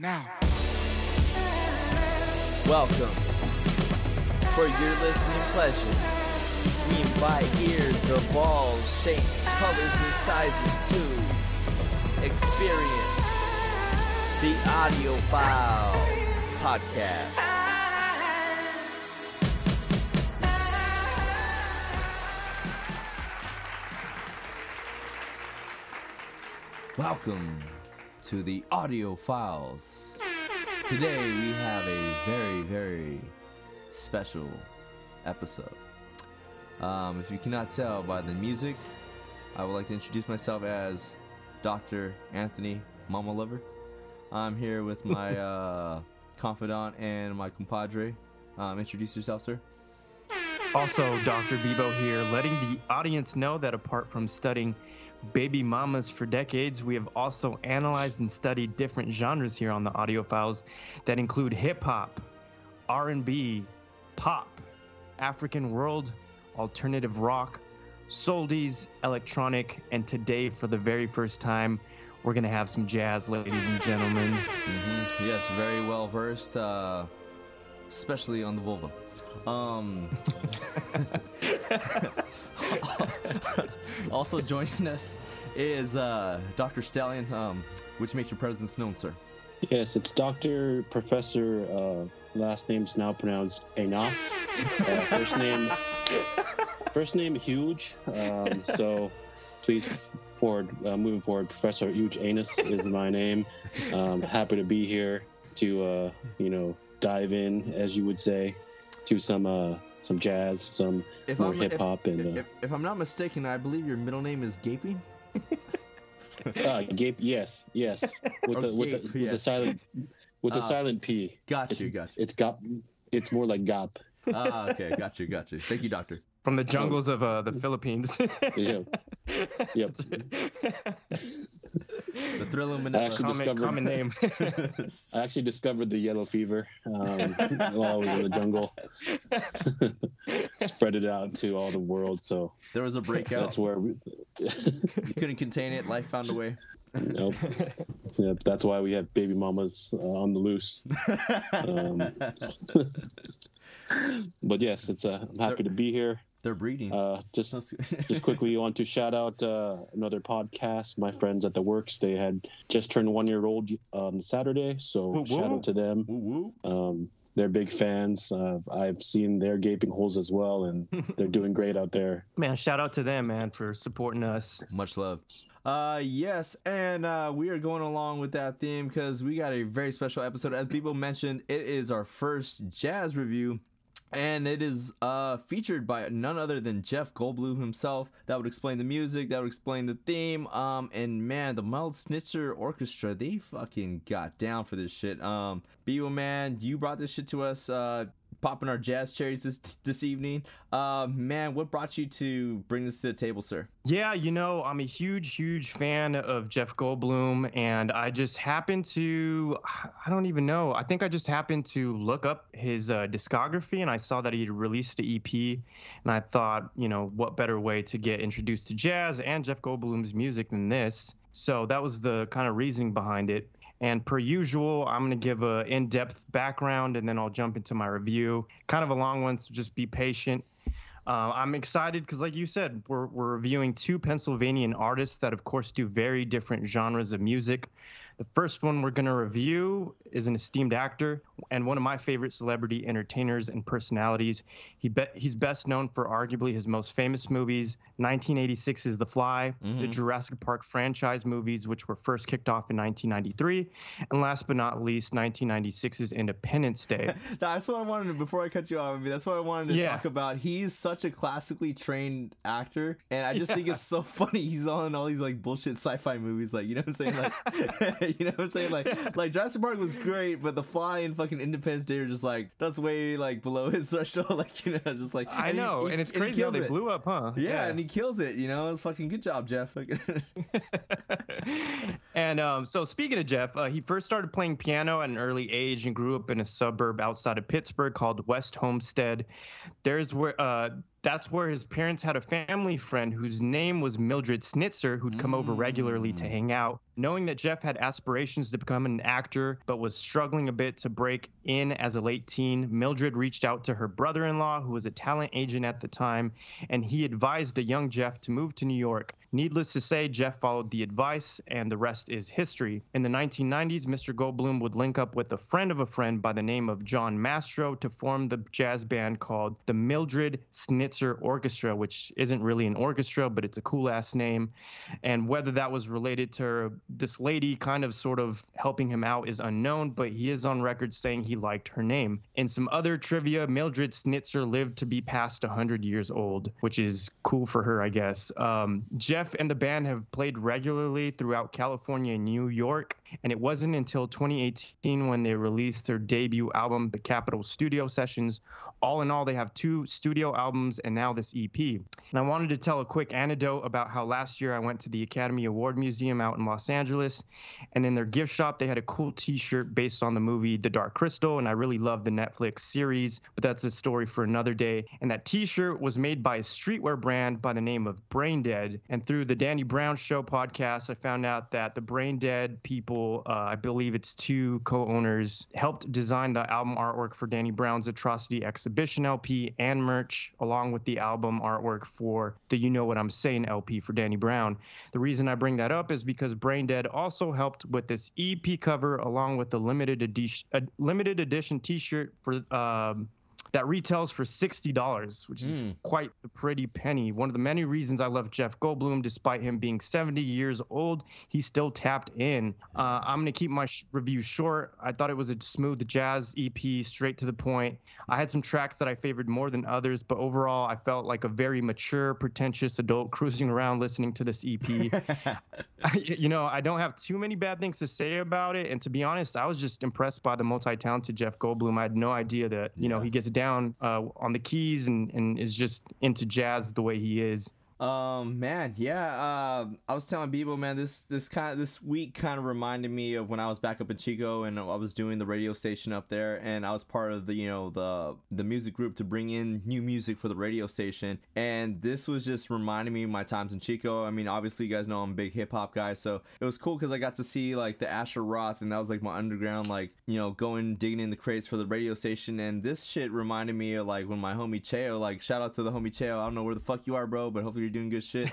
Now. Welcome. For your listening pleasure, we invite ears of all shapes, colors, and sizes to experience the Audio Files podcast. Welcome to the Audio Files. Today we have a very, very special episode. Um, if you cannot tell by the music, I would like to introduce myself as Dr. Anthony Mama Lover. I'm here with my uh, confidant and my compadre. Um, introduce yourself, sir. Also, Dr. Bebo here, letting the audience know that apart from studying baby mamas for decades, we have also analyzed and studied different genres here on the audio files that include hip hop, R&B, pop, African world, alternative rock, soldies, electronic, and today for the very first time, we're gonna have some jazz, ladies and gentlemen. hmm Yes, very well versed, uh, especially on the vulva. Um, also joining us is uh, Dr. Stallion, um, which makes your presence known, sir. Yes, it's Doctor Professor. Uh, last name's now pronounced Enos. Uh, first name, first name huge. Um, so please forward, uh, moving forward, Professor Huge Anus is my name. Um, happy to be here to uh, you know dive in, as you would say, to some uh, some jazz, some If more hip hop, and uh, If, if I'm not mistaken, I believe your middle name is Gaping. uh, gape. Yes, yes, with the with gape, the, with the silent with the Ah, silent P. Got It's, you, got you. it's gop. It's more like gop. Ah, okay, got you, got you. Thank you, doctor. From the jungles of uh, the Philippines. Yeah. Yep. The Thrill of Manila. actually- common, discovered- common name. I actually discovered the yellow fever um, while I was in the jungle. Spread it out to all the world, so there was a breakout. that's where we. You couldn't contain it. Life found a way. nope. Yep, that's why we have baby mamas uh, on the loose. Um, but yes, it's. Uh, I'm happy to be here. They're breeding. Uh, just just quickly want to shout out uh, another podcast my friends at the works they had just turned one year old on saturday so Woo, shout woo. out to them Woo woo. um, they're big fans uh, i've seen their gaping holes as well and they're doing great out there man, shout out to them, man, for supporting us. Much love. Uh yes, and uh we are going along with that theme because we got a very special episode. As people mentioned, it is our first jazz review. And it is uh, featured by none other than Jeff Goldblum himself. That would explain the music. That would explain the theme. Um, and man, the Mildred Snitzer Orchestra, they fucking got down for this shit. Um, Biwa man, you brought this shit to us. Uh, popping our jazz cherries this this evening. Uh, man, what brought you to bring this to the table, sir? Yeah, you know, I'm a huge, huge fan of Jeff Goldblum, and I just happened to, I don't even know, I think I just happened to look up his uh, discography and I saw that he released an EP, and I thought, you know, what better way to get introduced to jazz and Jeff Goldblum's music than this? So that was the kind of reasoning behind it. And per usual, I'm going to give a in-depth background and then I'll jump into my review. Kind of a long one, so just be patient. Uh, I'm excited because, like you said, we're, we're reviewing two Pennsylvanian artists that, of course, do very different genres of music. The first one we're going to review is an esteemed actor and one of my favorite celebrity entertainers and personalities. He be- he's best known for arguably his most famous movies 1986's The Fly, the Mhm. Jurassic Park franchise movies, which were first kicked off in 1993, and last but not least, 1996's Independence Day. that's what I wanted to, before I cut you off. I mean, that's what I wanted to Yeah. talk about. He's such a classically trained actor, and I just think it's so funny. He's on all these like bullshit sci-fi movies, like you know what I'm saying, like you know what I'm saying, like like Jurassic Park was great, but The Fly and fucking Independence Day are just like that's way like below his threshold. Like you know, just like I and know, he- and it's he crazy how they it. blew up, huh? Yeah, and he kills it. You know, it's fucking good job, Jeff. and um, so speaking of Jeff, uh, he first started playing piano at an early age and grew up in a suburb outside of Pittsburgh called West Homestead. There's where uh, that's where his parents had a family friend whose name was Mildred Snitzer, who'd come over regularly to Mm. hang out. Knowing that Jeff had aspirations to become an actor, but was struggling a bit to break in as a late teen, Mildred reached out to her brother in law, who was a talent agent at the time, and he advised the young Jeff to move to New York. Needless to say, Jeff followed the advice, and the rest is history. In the 1990s, Mr. Goldblum would link up with a friend of a friend by the name of John Mastro to form the jazz band called the Mildred Snitzer Orchestra, which isn't really an orchestra, but it's a cool ass name. And whether that was related to this lady kind of sort of helping him out is unknown, but he is on record saying he liked her name. In some other trivia, Mildred Snitzer lived to be past 100 years old, which is cool for her, I guess. Um, Jeff and the band have played regularly throughout California and New York, and it wasn't until 2018 when they released their debut album, The Capitol Studio Sessions. All in all, they have two studio albums and now this EP. And I wanted to tell a quick anecdote about how last year I went to the Academy Award Museum out in Los Angeles, and in their gift shop, they had a cool t shirt based on the movie The Dark Crystal, and I really love the Netflix series, but that's a story for another day. And that t shirt was made by a streetwear brand by the name of Brain Dead. And through the Danny Brown Show podcast, I found out that the Brain Dead people, uh, I believe it's two co owners, helped design the album artwork for Danny Brown's Atrocity Exhibition LP and merch, along with the album artwork for the You Know What I'm Saying LP for Danny Brown. The reason I bring that up is because Brain Dead also helped with this EP cover, along with the limited edition, limited edition T-shirt for um, that retails for sixty dollars, which is Mm. quite a pretty penny. One of the many reasons I love Jeff Goldblum, despite him being seventy years old, he still tapped in. Uh, I'm gonna keep my sh- review short. I thought it was a smooth jazz EP, straight to the point. I had some tracks that I favored more than others, but overall, I felt like a very mature, pretentious adult cruising around listening to this EP. you know, I don't have too many bad things to say about it. And to be honest, I was just impressed by the multi-talented Jeff Goldblum. I had no idea that, you know, Yeah. he gets down uh, on the keys and, and is just into jazz the way he is. Um, man, yeah. Uh, I was telling Bebo, man, this this kind of this week kind of reminded me of when I was back up in Chico and I was doing the radio station up there, and I was part of the you know the the music group to bring in new music for the radio station, and this was just reminding me of my times in Chico. I mean, obviously you guys know I'm a big hip hop guy, so it was cool because I got to see like the Asher Roth, and that was like my underground like you know going digging in the crates for the radio station, and this shit reminded me of like when my homie Cheo, like shout out to the homie Cheo, I don't know where the fuck you are, bro, but hopefully you're doing good shit.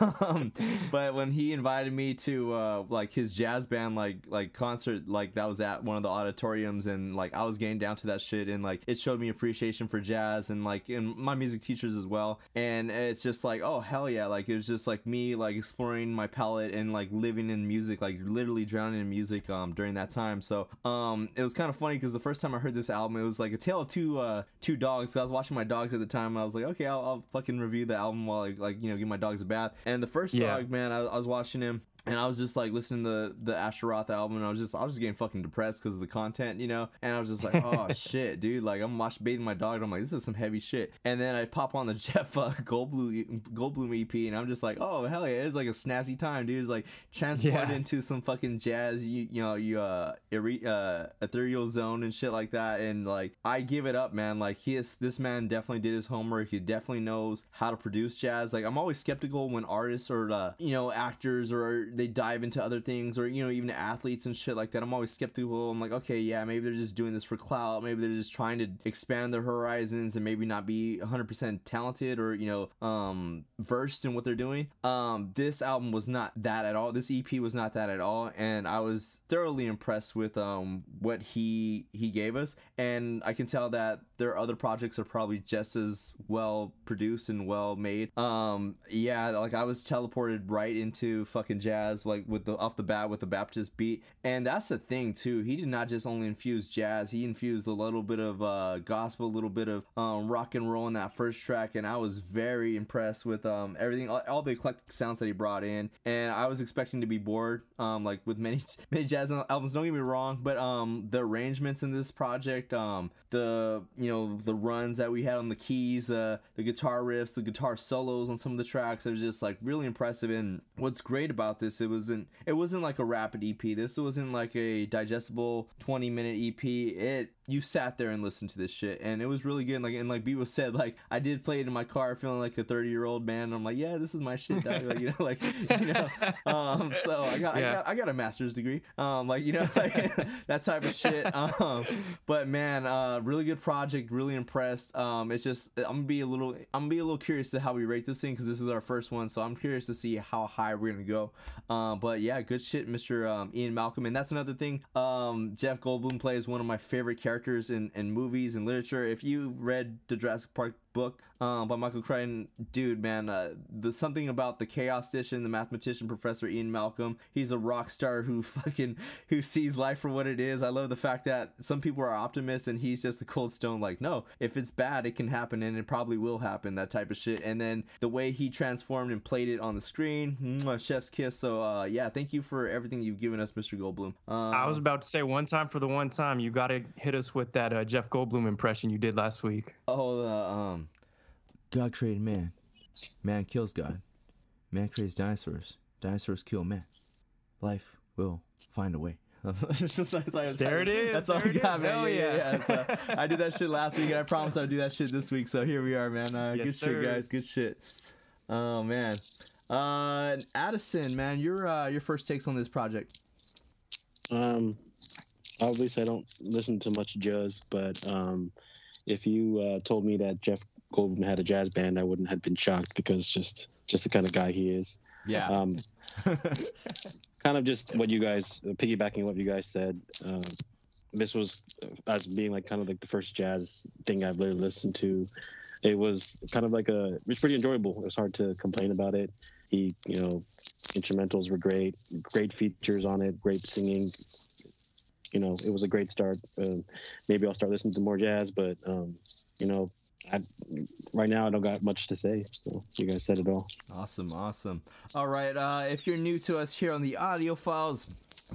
um, but when he invited me to uh, like his jazz band like like concert, like that was at one of the auditoriums, and like I was getting down to that shit, and like it showed me appreciation for jazz and like and my music teachers as well. And it's just like oh hell yeah, like it was just like me like exploring my palette and like living in music, like literally drowning in music um during that time. So um it was kind of funny because the first time I heard this album, it was like a tale of two uh two dogs. So I was watching my dogs at the time, and I was like okay, I'll, I'll fucking review the album while I like you know give my dogs a bath. And the first Yeah. dog, man, I, I was watching him. And I was just like listening to the Asher Roth album, and I was just I was just getting fucking depressed because of the content, you know. And I was just like, oh shit, dude, like I'm watching bathing my dog, and I'm like, this is some heavy shit. And then I pop on the Jeff uh, Goldblum Goldblum EP, and I'm just like, oh hell yeah, it's like a snazzy time, dude. It's like transported Yeah. into some fucking jazz, you you know, you uh, ere- uh ethereal zone and shit like that. And like I give it up, man. Like he is this man definitely did his homework. He definitely knows how to produce jazz. Like I'm always skeptical when artists or uh, you know actors or they dive into other things or you know even athletes and shit like that. I'm always skeptical. I'm like, okay, yeah, maybe they're just doing this for clout. Maybe they're just trying to expand their horizons and maybe not be 100% talented or you know um versed in what they're doing. Um this album was not that at all. This EP was not that at all and I was thoroughly impressed with um what he he gave us and I can tell that their other projects are probably just as well produced and well made. Um yeah, like I was teleported right into fucking jazz like with the off the bat with the Baptist beat. And that's the thing too. He did not just only infuse jazz, he infused a little bit of uh gospel, a little bit of um rock and roll in that first track and I was very impressed with um everything all, all the eclectic sounds that he brought in. And I was expecting to be bored um like with many many jazz albums, don't get me wrong, but um the arrangements in this project um the you know the runs that we had on the keys uh the guitar riffs the guitar solos on some of the tracks are just like really impressive and what's great about this this. It wasn't it wasn't like a rapid EP. This wasn't like a digestible 20 minute EP. It you sat there and listened to this shit and it was really good. Like and like B was said, like I did play it in my car feeling like a 30 year old man. I'm like, yeah, this is my shit, dog. like, you know, like you know. Um so I got, Yeah. I got I got a master's degree. Um like you know like that type of shit. Um but man, uh really good project, really impressed. Um it's just I'm gonna be a little I'm gonna be a little curious to how we rate this thing because this is our first one, so I'm curious to see how high we're gonna go. Um but yeah, good shit, Mr. Um, Ian Malcolm. And that's another thing. Um Jeff Goldblum plays one of my favorite characters in, in movies and literature. If you read the Jurassic Park book um, by Michael Crichton, dude, man, uh, the something about the chaosician, the mathematician, Professor Ian Malcolm. He's a rock star who fucking who sees life for what it is. I love the fact that some people are optimists and he's just a cold stone. Like, no, if it's bad, it can happen and it probably will happen. That type of shit. And then the way he transformed and played it on the screen, chef's kiss. So uh, yeah, thank you for everything you've given us, Mr. Goldblum. Um, I was about to say one time for the one time, you got to hit us with that uh, Jeff Goldblum impression you did last week. Oh, the um, God created man, man kills God, man creates dinosaurs, dinosaurs kill man. Life will find a way. It's just- it's like- There it is, That's all there I got, is. man. Hell yeah, yeah. yeah. yeah. So, I did that shit last week, and I promised I'd do that shit this week. So here we are, man. Uh, Yes, good shit, guys. Good shit. Oh man. Uh, Addison, man, your uh, your first takes on this project. Um, obviously, I don't listen to much jazz, but um, if you uh, told me that Jeff Goldblum had a jazz band, I wouldn't have been shocked because just just the kind of guy he is. Yeah. Um, kind of just what you guys piggybacking what you guys said. Uh, this was uh, as being like kind of like the first jazz thing I've really listened to. It was kind of like a. It was pretty enjoyable. It was hard to complain about it. He, you know, instrumentals were great. Great features on it. Great singing. You know, it was a great start. Uh, maybe I'll start listening to more jazz, but um, you know, I, right now I don't got much to say. So you guys said it all. Awesome, awesome. All right, uh, if you're new to us here on the Audio Files,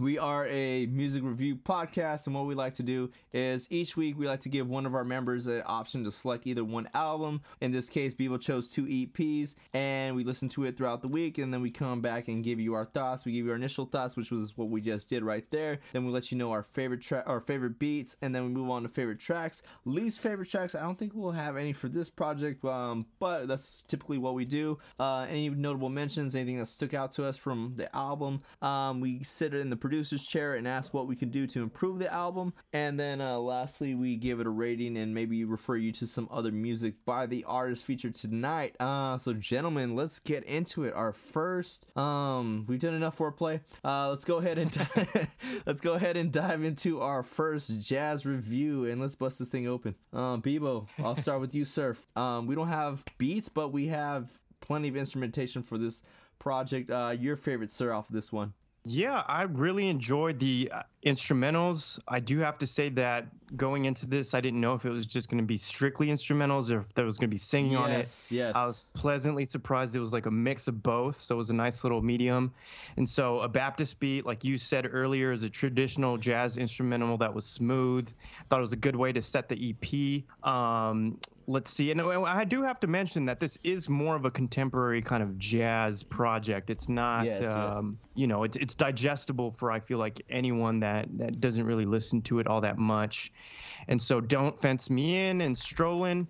we are a music review podcast, and what we like to do is each week we like to give one of our members an option to select either one album. In this case, Bebo chose two EPs, and we listen to it throughout the week, and then we come back and give you our thoughts. We give you our initial thoughts, which was what we just did right there. Then we let you know our favorite track, our favorite beats, and then we move on to favorite tracks. Least favorite tracks, I don't think we'll have for this project, um, but that's typically what we do. Uh, any notable mentions, anything that stuck out to us from the album, um, we sit in the producer's chair and ask what we can do to improve the album, and then uh, lastly, we give it a rating and maybe refer you to some other music by the artist featured tonight. Uh, so, gentlemen, let's get into it. Our first, um, we've done enough foreplay. Uh, let's go ahead and let's go ahead and dive into our first jazz review, and let's bust this thing open. Um, Bebo, I'll start with you, sir. Um, we don't have beats, but we have plenty of instrumentation for this project. Uh, your favorite, sir, off of this one? Yeah, I really enjoyed the uh, instrumentals. I do have to say that going into this, I didn't know if it was just going to be strictly instrumentals or if there was going to be singing on it. Yes, yes. I was pleasantly surprised it was like a mix of both. So it was a nice little medium. And so a Baptist beat, like you said earlier, is a traditional jazz instrumental that was smooth. I thought it was a good way to set the EP. Um, let's see. And I do have to mention that this is more of a contemporary kind of jazz project. It's not, Yes, yes. um, you know, it's, it's digestible for, I feel like, anyone that, that doesn't really listen to it all that much. And so Don't Fence Me In and Strolling.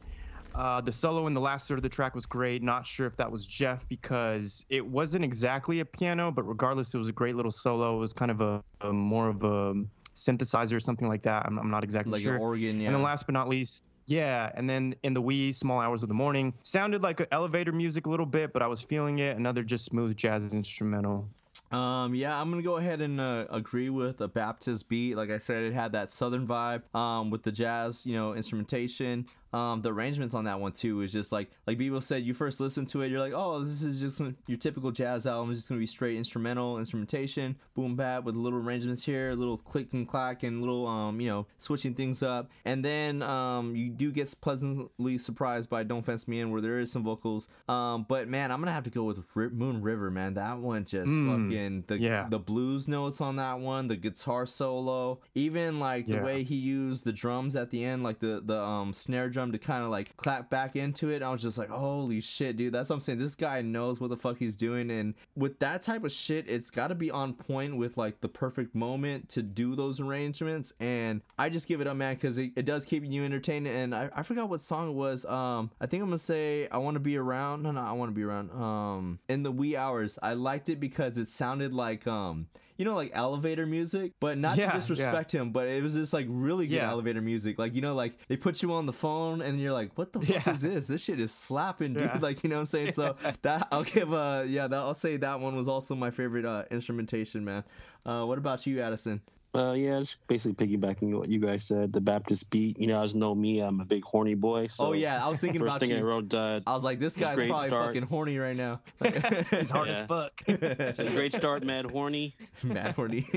Uh, the solo in the last third of the track was great. Not sure if that was Jeff because it wasn't exactly a piano, but regardless, it was a great little solo. It was kind of a, a more of a synthesizer or something like that. I'm, I'm not exactly like sure. an organ, yeah. And then last but not least, yeah, and then in the wee small hours of the morning, sounded like elevator music a little bit, but I was feeling it. Another just smooth jazz instrumental. Um, yeah, I'm gonna go ahead and uh, agree with a Baptist beat. Like I said, it had that southern vibe. Um, with the jazz, you know, instrumentation. Um, the arrangements on that one too is just like like Bebo said. You first listen to it, you're like, oh, this is just your typical jazz album. It's just gonna be straight instrumental instrumentation, boom bap with little arrangements here, little click and clack, and little um, you know, switching things up. And then um, you do get pleasantly surprised by "Don't Fence Me In," where there is some vocals. Um, but man, I'm gonna have to go with Ri- Moon River, man. That one just Mm, fucking the yeah. the blues notes on that one, the guitar solo, even like the Yeah. way he used the drums at the end, like the the um snare drum to kind of like clap back into it. I was just like, holy shit, dude. That's what I'm saying. This guy knows what the fuck he's doing. And with that type of shit, it's got to be on point with like the perfect moment to do those arrangements. And I just give it up, man, because it, it does keep you entertained. And I, I forgot what song it was. Um, I think I'm gonna say I want to be around. No, no, I want to be around. Um, in the wee hours, I liked it because it sounded like um you know, like elevator music, but not Yeah, to disrespect him, but it was just like really good Yeah. elevator music. Like, you know, like they put you on the phone and you're like, what the fuck is this? This shit is slapping, dude. Yeah. Like, you know what I'm saying? So that I'll give uh yeah, that I'll say that one was also my favorite uh instrumentation, man. Uh what about you, Addison? Uh, yeah, just basically piggybacking what you guys said. The Baptist beat. You know, as know me, I'm a big horny boy. So oh yeah, I was thinking First about thing I you. wrote, uh, I was like, this guy's great probably start. fucking horny right now. He's hard as fuck. it's a great start, mad horny. Mad horny.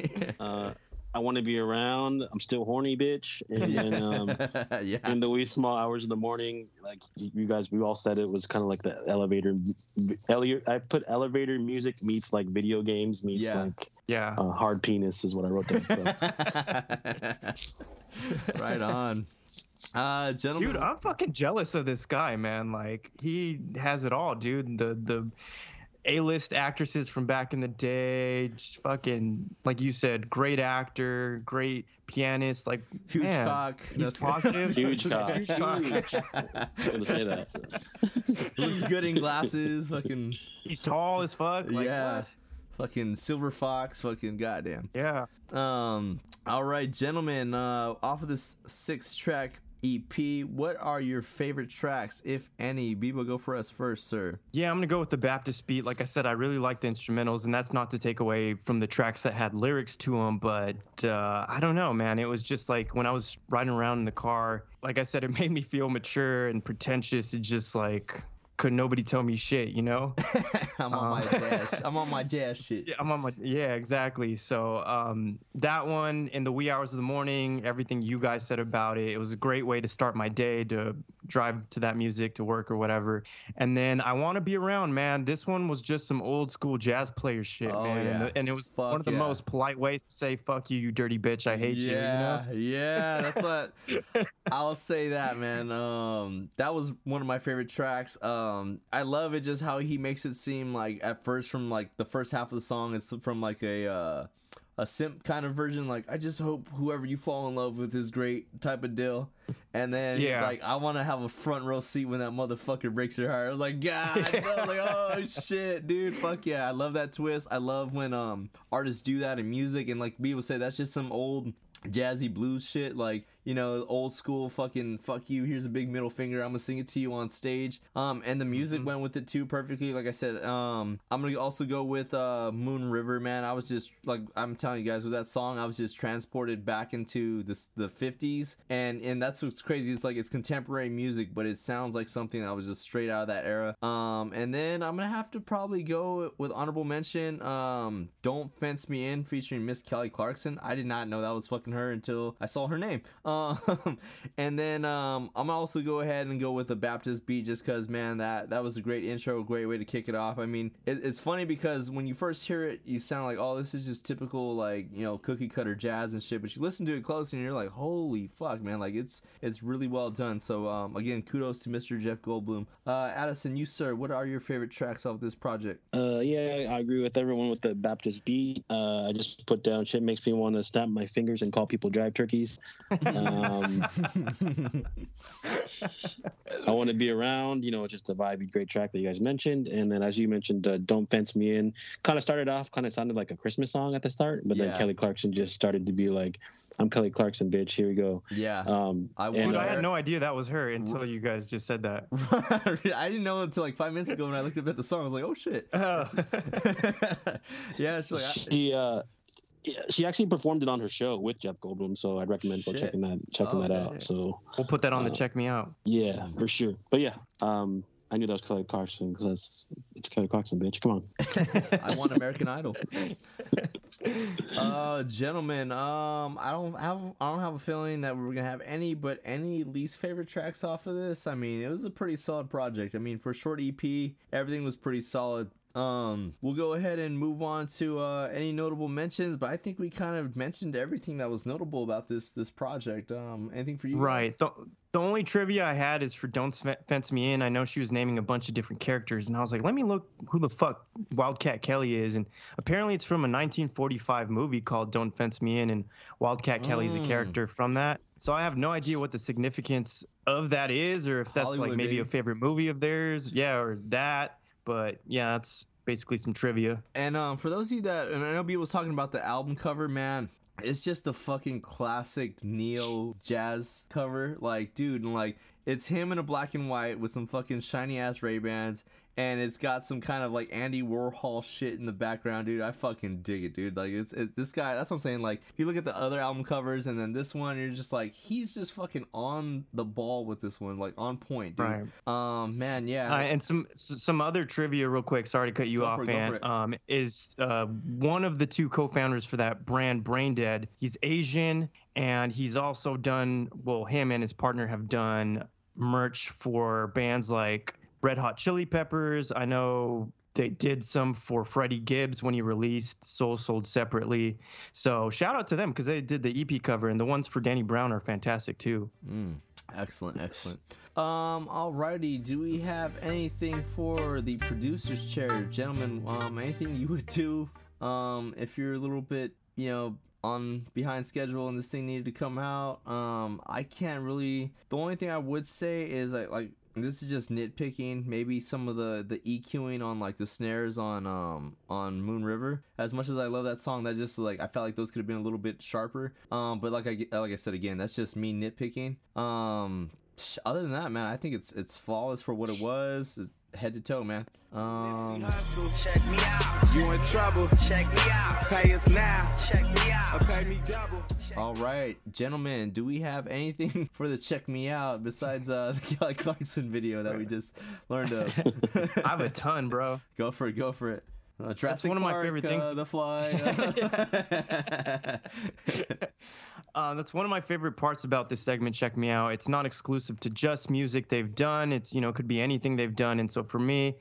Uh, I want to be around. I'm still horny, bitch. And then um, yeah. in the wee small hours of the morning, like you guys, we all said it was kind of like the elevator. Ele- I put elevator music meets like video games meets Yeah. like Yeah. uh, hard penis is what I wrote down. So. right on. Uh gentlemen. Dude, I'm fucking jealous of this guy, man. Like he has it all, dude. The the A-list actresses from back in the day, just fucking like you said, great actor, great pianist. Like Huge man, cock. He's That's- positive. Huge cock. Huge cock. Huge. I was gonna say that. Looks good in glasses. Fucking He's tall as fuck. Like, Yeah. what? fucking silver fox. Fucking goddamn. Yeah. Um. All right, gentlemen. Uh, off of this six track EP, what are your favorite tracks, if any? Bebo, go for us first, sir. Yeah, I'm gonna go with the Baptist beat. Like I said, I really like the instrumentals, and that's not to take away from the tracks that had lyrics to them, but uh, I don't know, man. It was just like when I was riding around in the car. Like I said, it made me feel mature and pretentious. It just like could nobody tell me shit, you know? I'm on my Um, jazz. I'm on my jazz shit. Yeah, I'm on my yeah, exactly. So um, that one in the wee hours of the morning, everything you guys said about it, it was a great way to start my day to drive to that music to work or whatever. And then I want to be around, man. This one was just some old school jazz player shit, Oh, man. And, yeah. the- and it was Fuck one of the yeah. most polite ways to say "fuck you, you dirty bitch, I hate you." You know? yeah, yeah, that's what I'll say. That man, um, that was one of my favorite tracks. Um, I love it just how he makes it seem like at first from like the first half of the song, it's from like a uh, a simp kind of version. Like I just hope whoever you fall in love with is great type of deal. And then he's Yeah. like, I want to have a front row seat when that motherfucker breaks your heart. I was like, God, I was like, oh shit, dude, fuck yeah, I love that twist. I love when um artists do that in music, and like people say, that's just some old jazzy blues shit like you know old school fucking fuck you here's a big middle finger i'm gonna sing it to you on stage. Um and the music went with it too perfectly like i said um i'm gonna also go with uh moon river man. I was just like i'm telling you guys with that song i was just transported back into this the 50s and and that's what's crazy it's like it's contemporary music but it sounds like something that was just straight out of that era. Um and then i'm gonna have to probably go with honorable mention um don't fence me in featuring miss kelly clarkson. I did not know that was fucking her until i saw her name. Um and then um i'm gonna also go ahead and go with the baptist beat just because man that that was a great intro a great way to kick it off i mean it, it's funny because when you first hear it you sound like oh this is just typical like you know cookie cutter jazz and shit but you listen to it close and you're like holy fuck man like it's it's really well done so um again kudos to mr jeff goldblum uh addison you sir what are your favorite tracks off this project Uh, yeah, I agree with everyone with the Baptist beat. Uh, I just put down shit makes me want to snap my fingers and call people jive turkeys. Um, I want to be around. You know, it's just a vibey, great track that you guys mentioned. And then, as you mentioned, uh, "Don't Fence Me In" kind of started off, kind of sounded like a Christmas song at the start, but Yeah. then Kelly Clarkson just started to be like, "I'm Kelly Clarkson, bitch. Here we go." yeah Um, I and, Dude, uh, I had no idea that was her until you guys just said that. I didn't know until like five minutes ago when I looked up at the song. I was like, "Oh shit!" Oh. yeah, she's like, I- she uh yeah, she actually performed it on her show with Jeff Goldblum, so I'd recommend go Shit. checking that checking Oh, that shit. out. So we'll put that on the Uh, check me out. yeah, for sure. But yeah, um, I knew that was Kelly Clarkson because that's it's Kelly Clarkson, bitch. Come on. I want American Idol. Uh, gentlemen, um, I don't have I don't have a feeling that we're gonna have any but any least favorite tracks off of this. I mean, it was a pretty solid project. I mean, for a short EP, everything was pretty solid. Um, we'll go ahead and move on to uh, any notable mentions, but I think we kind of mentioned everything that was notable about this this project. Um, anything for you? Right. guys? The, the only trivia I had is for Don't Fence Me In. I know she was naming a bunch of different characters, and I was like, let me look who the fuck Wildcat Kelly is. And apparently it's from a 1945 movie called Don't Fence Me In, and Wildcat Kelly's a Mm. character from that. So I have no idea what the significance of that is, or if that's Hollywood, like maybe a favorite movie of theirs. Yeah, or that. But yeah, that's basically some trivia. And um, for those of you that, and I know B was talking about the album cover, man, it's just the fucking classic neo jazz cover. Like, dude, and like it's him in a black and white with some fucking shiny ass Ray Bans, and it's got some kind of like Andy Warhol shit in the background, dude. I fucking dig it, dude. Like, it's, it's this guy. That's what I'm saying. Like, if you look at the other album covers and then this one, you're just like, he's just fucking on the ball with this one, like on point, dude. Right. Um, man, yeah. Uh, and some some other trivia, real quick. Sorry to cut you Go off, it, man. Um, is uh, one of the two co-founders for that brand, Brain Dead. He's Asian, and he's also done. Well, him and his partner have done merch for bands like Red Hot Chili Peppers. I know they did some for Freddie Gibbs when he released Soul Sold separately. So shout out to them because they did the EP cover, and the ones for Danny Brown are fantastic too. Mm, excellent, excellent. Um, alrighty, do we have anything for the producer's chair, gentlemen? Um, anything you would do, um, if you're a little bit, you know, on behind schedule and this thing needed to come out? Um, I can't really. The only thing I would say is like, like this is just nitpicking. Maybe some of the the EQing on like the snares on um on Moon River. As much as I love that song, that just like I felt like those could have been a little bit sharper. Um, but like I like I said again, that's just me nitpicking. Um, other than that, man, I think it's it's flawless for what it was, it's head to toe, man. Um, Hustle, check me out. You in trouble? Check me out. Pay us now. Check me out. Or pay me double. all right, gentlemen, do we have anything for the check me out besides uh the Kelly Clarkson video that we just learned of? I have a ton, bro. go for it, go for it. Uh, Jurassic one of my Park, favorite things. uh, the Fly. Uh, that's one of my favorite parts about this segment. Check me out. It's not exclusive to just music they've done. It's you know it could be anything they've done. And so for me,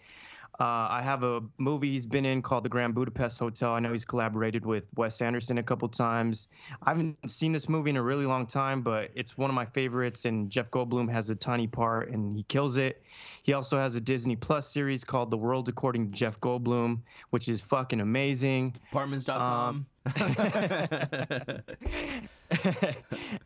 uh, I have a movie he's been in called The Grand Budapest Hotel. I know he's collaborated with Wes Anderson a couple times. I haven't seen this movie in a really long time, but it's one of my favorites. And Jeff Goldblum has a tiny part, and he kills it. He also has a Disney Plus series called The World According to Jeff Goldblum, which is fucking amazing. Apartments.com.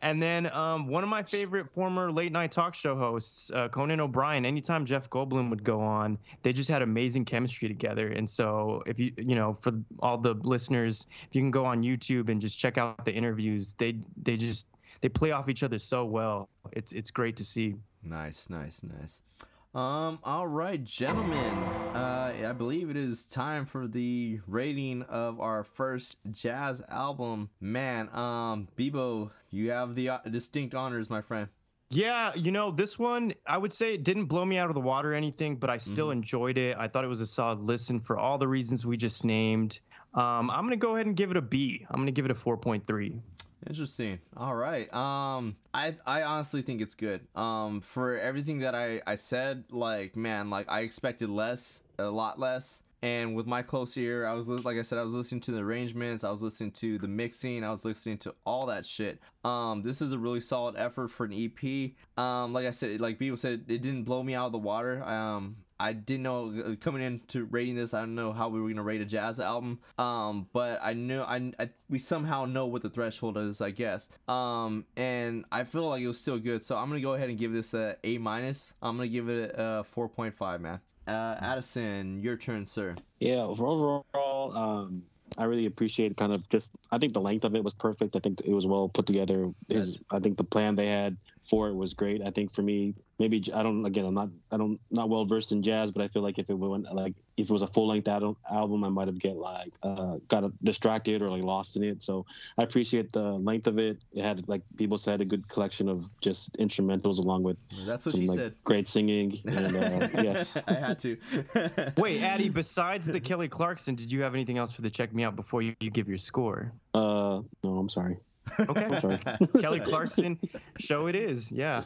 and then um, one of my favorite former late night talk show hosts, uh, Conan O'Brien. Anytime Jeff Goldblum would go on, they just had amazing chemistry together. And so, if you you know, for all the listeners, if you can go on YouTube and just check out the interviews, they they just they play off each other so well. It's it's great to see. Nice, nice, nice. Um, all right, gentlemen. Uh, I believe it is time for the rating of our first jazz album. Man, um, Bebo, you have the uh, distinct honors, my friend. Yeah, you know, this one, I would say it didn't blow me out of the water or anything, but I still enjoyed it. I thought it was a solid listen for all the reasons we just named. Um, I'm going to go ahead and give it a B. I'm going to give it a 4.3. Interesting. All right. Um, I I honestly think it's good. Um, for everything that I I said, like man, like I expected less, a lot less. And with my close ear, I was like I said, I was listening to the arrangements, I was listening to the mixing, I was listening to all that shit. Um, this is a really solid effort for an EP. Um, like I said, like people said, it didn't blow me out of the water. Um, I didn't know uh, coming into rating this. I don't know how we were gonna rate a jazz album. Um, but I knew I, I we somehow know what the threshold is, I guess. Um, and I feel like it was still good. So I'm gonna go ahead and give this a A minus. I'm gonna give it a 4.5, man. Uh, Addison, your turn, sir. Yeah, overall, um, I really appreciate kind of just. I think the length of it was perfect. I think it was well put together. His, I think the plan they had for it was great. I think for me, maybe I don't. Again, I'm not. I don't not well versed in jazz, but I feel like if it went like if it was a full length album, I might have get like uh, got distracted or like lost in it. So I appreciate the length of it. It had like people said a good collection of just instrumentals along with That's what some she like said. great singing. And uh, yes, I had to. Wait, Addy, besides the Kelly Clarkson, did you have anything else for the check me out before you, you give your score? uh, no, I'm sorry. Okay. I'm sorry. Kelly Clarkson, show it is. Yeah.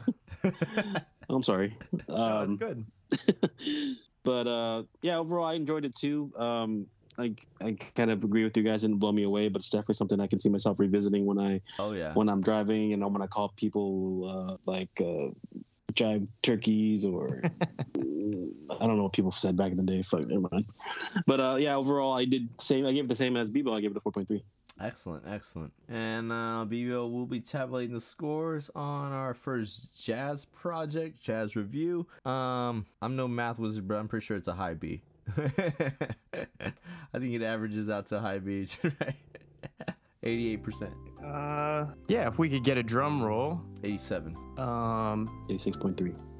I'm sorry. No, it's Um, good. but uh, yeah, overall, I enjoyed it too. Um, I I kind of agree with you guys. It didn't blow me away, but it's definitely something I can see myself revisiting when I Oh yeah. when I'm driving and when I call people uh, like uh, jive turkeys or I don't know what people said back in the day. Fuck, never mind. But uh, yeah, overall, I did same. I gave it the same as Bebo. I gave it a four point three. Excellent, excellent. And uh, Bebo will be tabulating the scores on our first jazz project, jazz review. Um, I'm no math wizard, but I'm pretty sure it's a high B. I think it averages out to high B, right? 88%, Uh, yeah, if we could get a drum roll. 87. Um, Eighty six point three.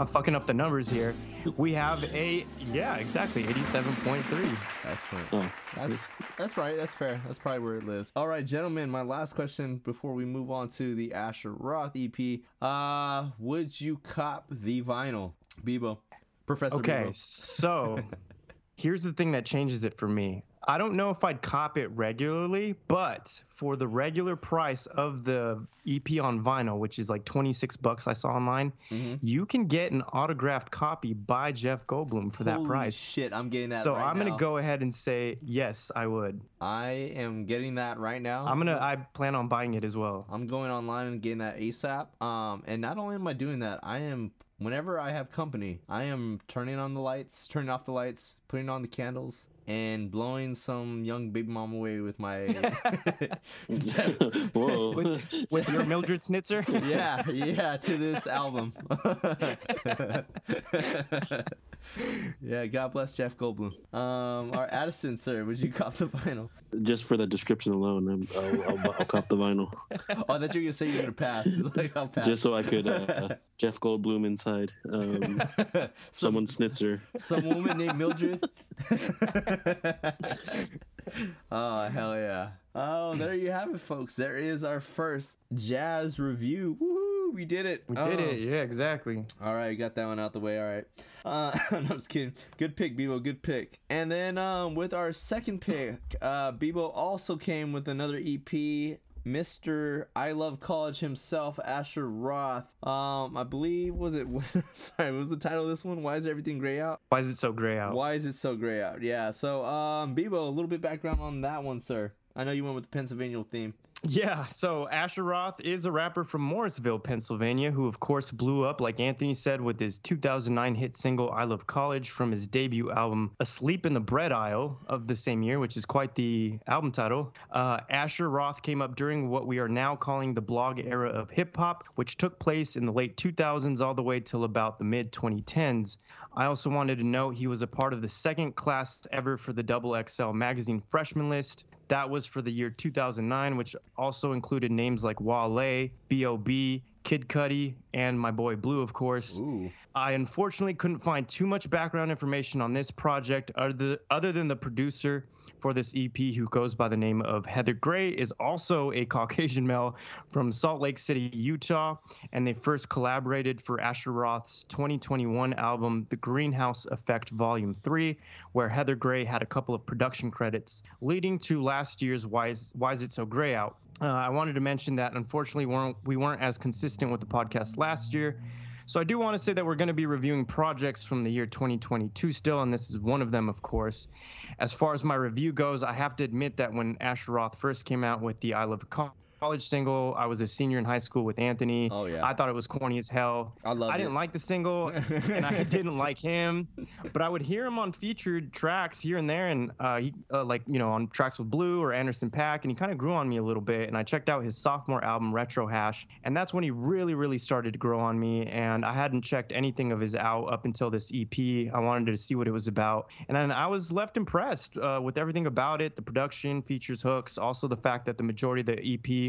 I'm fucking up the numbers here. We have a yeah, exactly, 87.3. Excellent. Oh, That's that's right. That's fair. That's probably where it lives. All right, gentlemen. My last question before we move on to the Asher Roth EP. Uh, would you cop the vinyl, Bebo, Professor Okay, Bebo? so here's the thing that changes it for me. I don't know if I'd cop it regularly, but for the regular price of the EP on vinyl, which is like 26 bucks I saw online, Mhm. you can get an autographed copy by Jeff Goldblum for that price. Shit, I'm getting that. So right I'm now. gonna go ahead and say yes, I would. I am getting that right now. I'm gonna. I plan on buying it as well. I'm going online and getting that ASAP. Um, and not only am I doing that, I am whenever I have company, I am turning on the lights, turning off the lights, putting on the candles, and blowing some young baby mom away with my. whoa. With, with your Mildred Snitzer. yeah, yeah, to this album. yeah, God bless Jeff Goldblum. Um, our Addison, sir, would you cop the vinyl? Just for the description alone, I'm, I'll, I'll, I'll cop the vinyl Oh, I thought you were gonna say you're gonna pass. like, I'll pass. just so I could uh, Jeff Goldblum inside. Um, some someone snitzer. some woman named Mildred. oh hell yeah! Oh, there you have it, folks. There is our first jazz review. We did it. We Oh. did it. Yeah, exactly. All right, got that one out the way. All right. Uh, no, I'm just kidding. Good pick, Bebo. Good pick. And then um, with our second pick, uh, Bebo also came with another EP. Mr. I Love College himself, Asher Roth. Um, I believe was it? was sorry, what was the title of this one? Why is everything gray out? Why is it so gray out? Why is it so gray out? Yeah. So, um, Bebo, a little bit background on that one, sir. I know you went with the Pennsylvania theme. Yeah, so Asher Roth is a rapper from Morrisville, Pennsylvania, who of course blew up, like Anthony said, with his 2009 hit single I Love College from his debut album Asleep in the Bread Aisle of the same year, which is quite the album title. Uh, Asher Roth came up during what we are now calling the blog era of hip hop, which took place in the late 2000s all the way till about the mid 2010s. I also wanted to note he was a part of the second class ever for the Double XL magazine freshman list. That was for the year 2009, which also included names like Wale, B.O.B., Kid Cudi, and my boy Blu, of course. Ooh. I unfortunately couldn't find too much background information on this project other, other than the producer for this EP, who goes by the name of Heather Gray, is also a Caucasian male from Salt Lake City, Utah, and they first collaborated for Asher Roth's 2021 album, The Greenhouse Effect Volume 3, where Heather Gray had a couple of production credits, leading to last year's Why Is, Why Is It So Gray Out. Uh, I wanted to mention that unfortunately weren't, we weren't as consistent with the podcast last year. So I do want to say that we're going to be reviewing projects from the year 2022 still, and this is one of them, of course. As far as my review goes, I have to admit that when Asher first came out with the I Love College single, I was a senior in high school with Anthony. Oh, yeah. I thought it was corny as hell. I loved I didn't it. like the single, and I didn't like him, but I would hear him on featured tracks here and there, and uh, he uh, like you know on tracks with Blu or Anderson .Paak, and he kind of grew on me a little bit. And I checked out his sophomore album Retro Hash, and that's when he really really started to grow on me. And I hadn't checked anything of his out up until this EP. I wanted to see what it was about, and then I was left impressed uh, with everything about it: the production, features, hooks, also the fact that the majority of the EP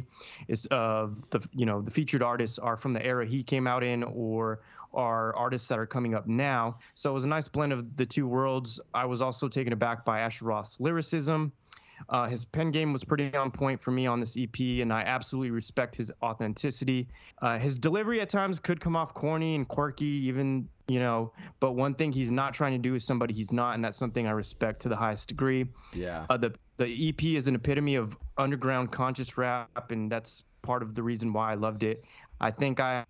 is uh, the you know the featured artists are from the era he came out in or are artists that are coming up now. So it was a nice blend of the two worlds. I was also taken aback by Asher Roth's lyricism. Uh, his pen game was pretty on point for me on this EP, and I absolutely respect his authenticity. Uh, his delivery at times could come off corny and quirky, even, you know, but one thing he's not trying to do is somebody he's not, and that's something I respect to the highest degree. Yeah. Uh, the the EP is an epitome of underground conscious rap, and that's part of the reason why I loved it. I think I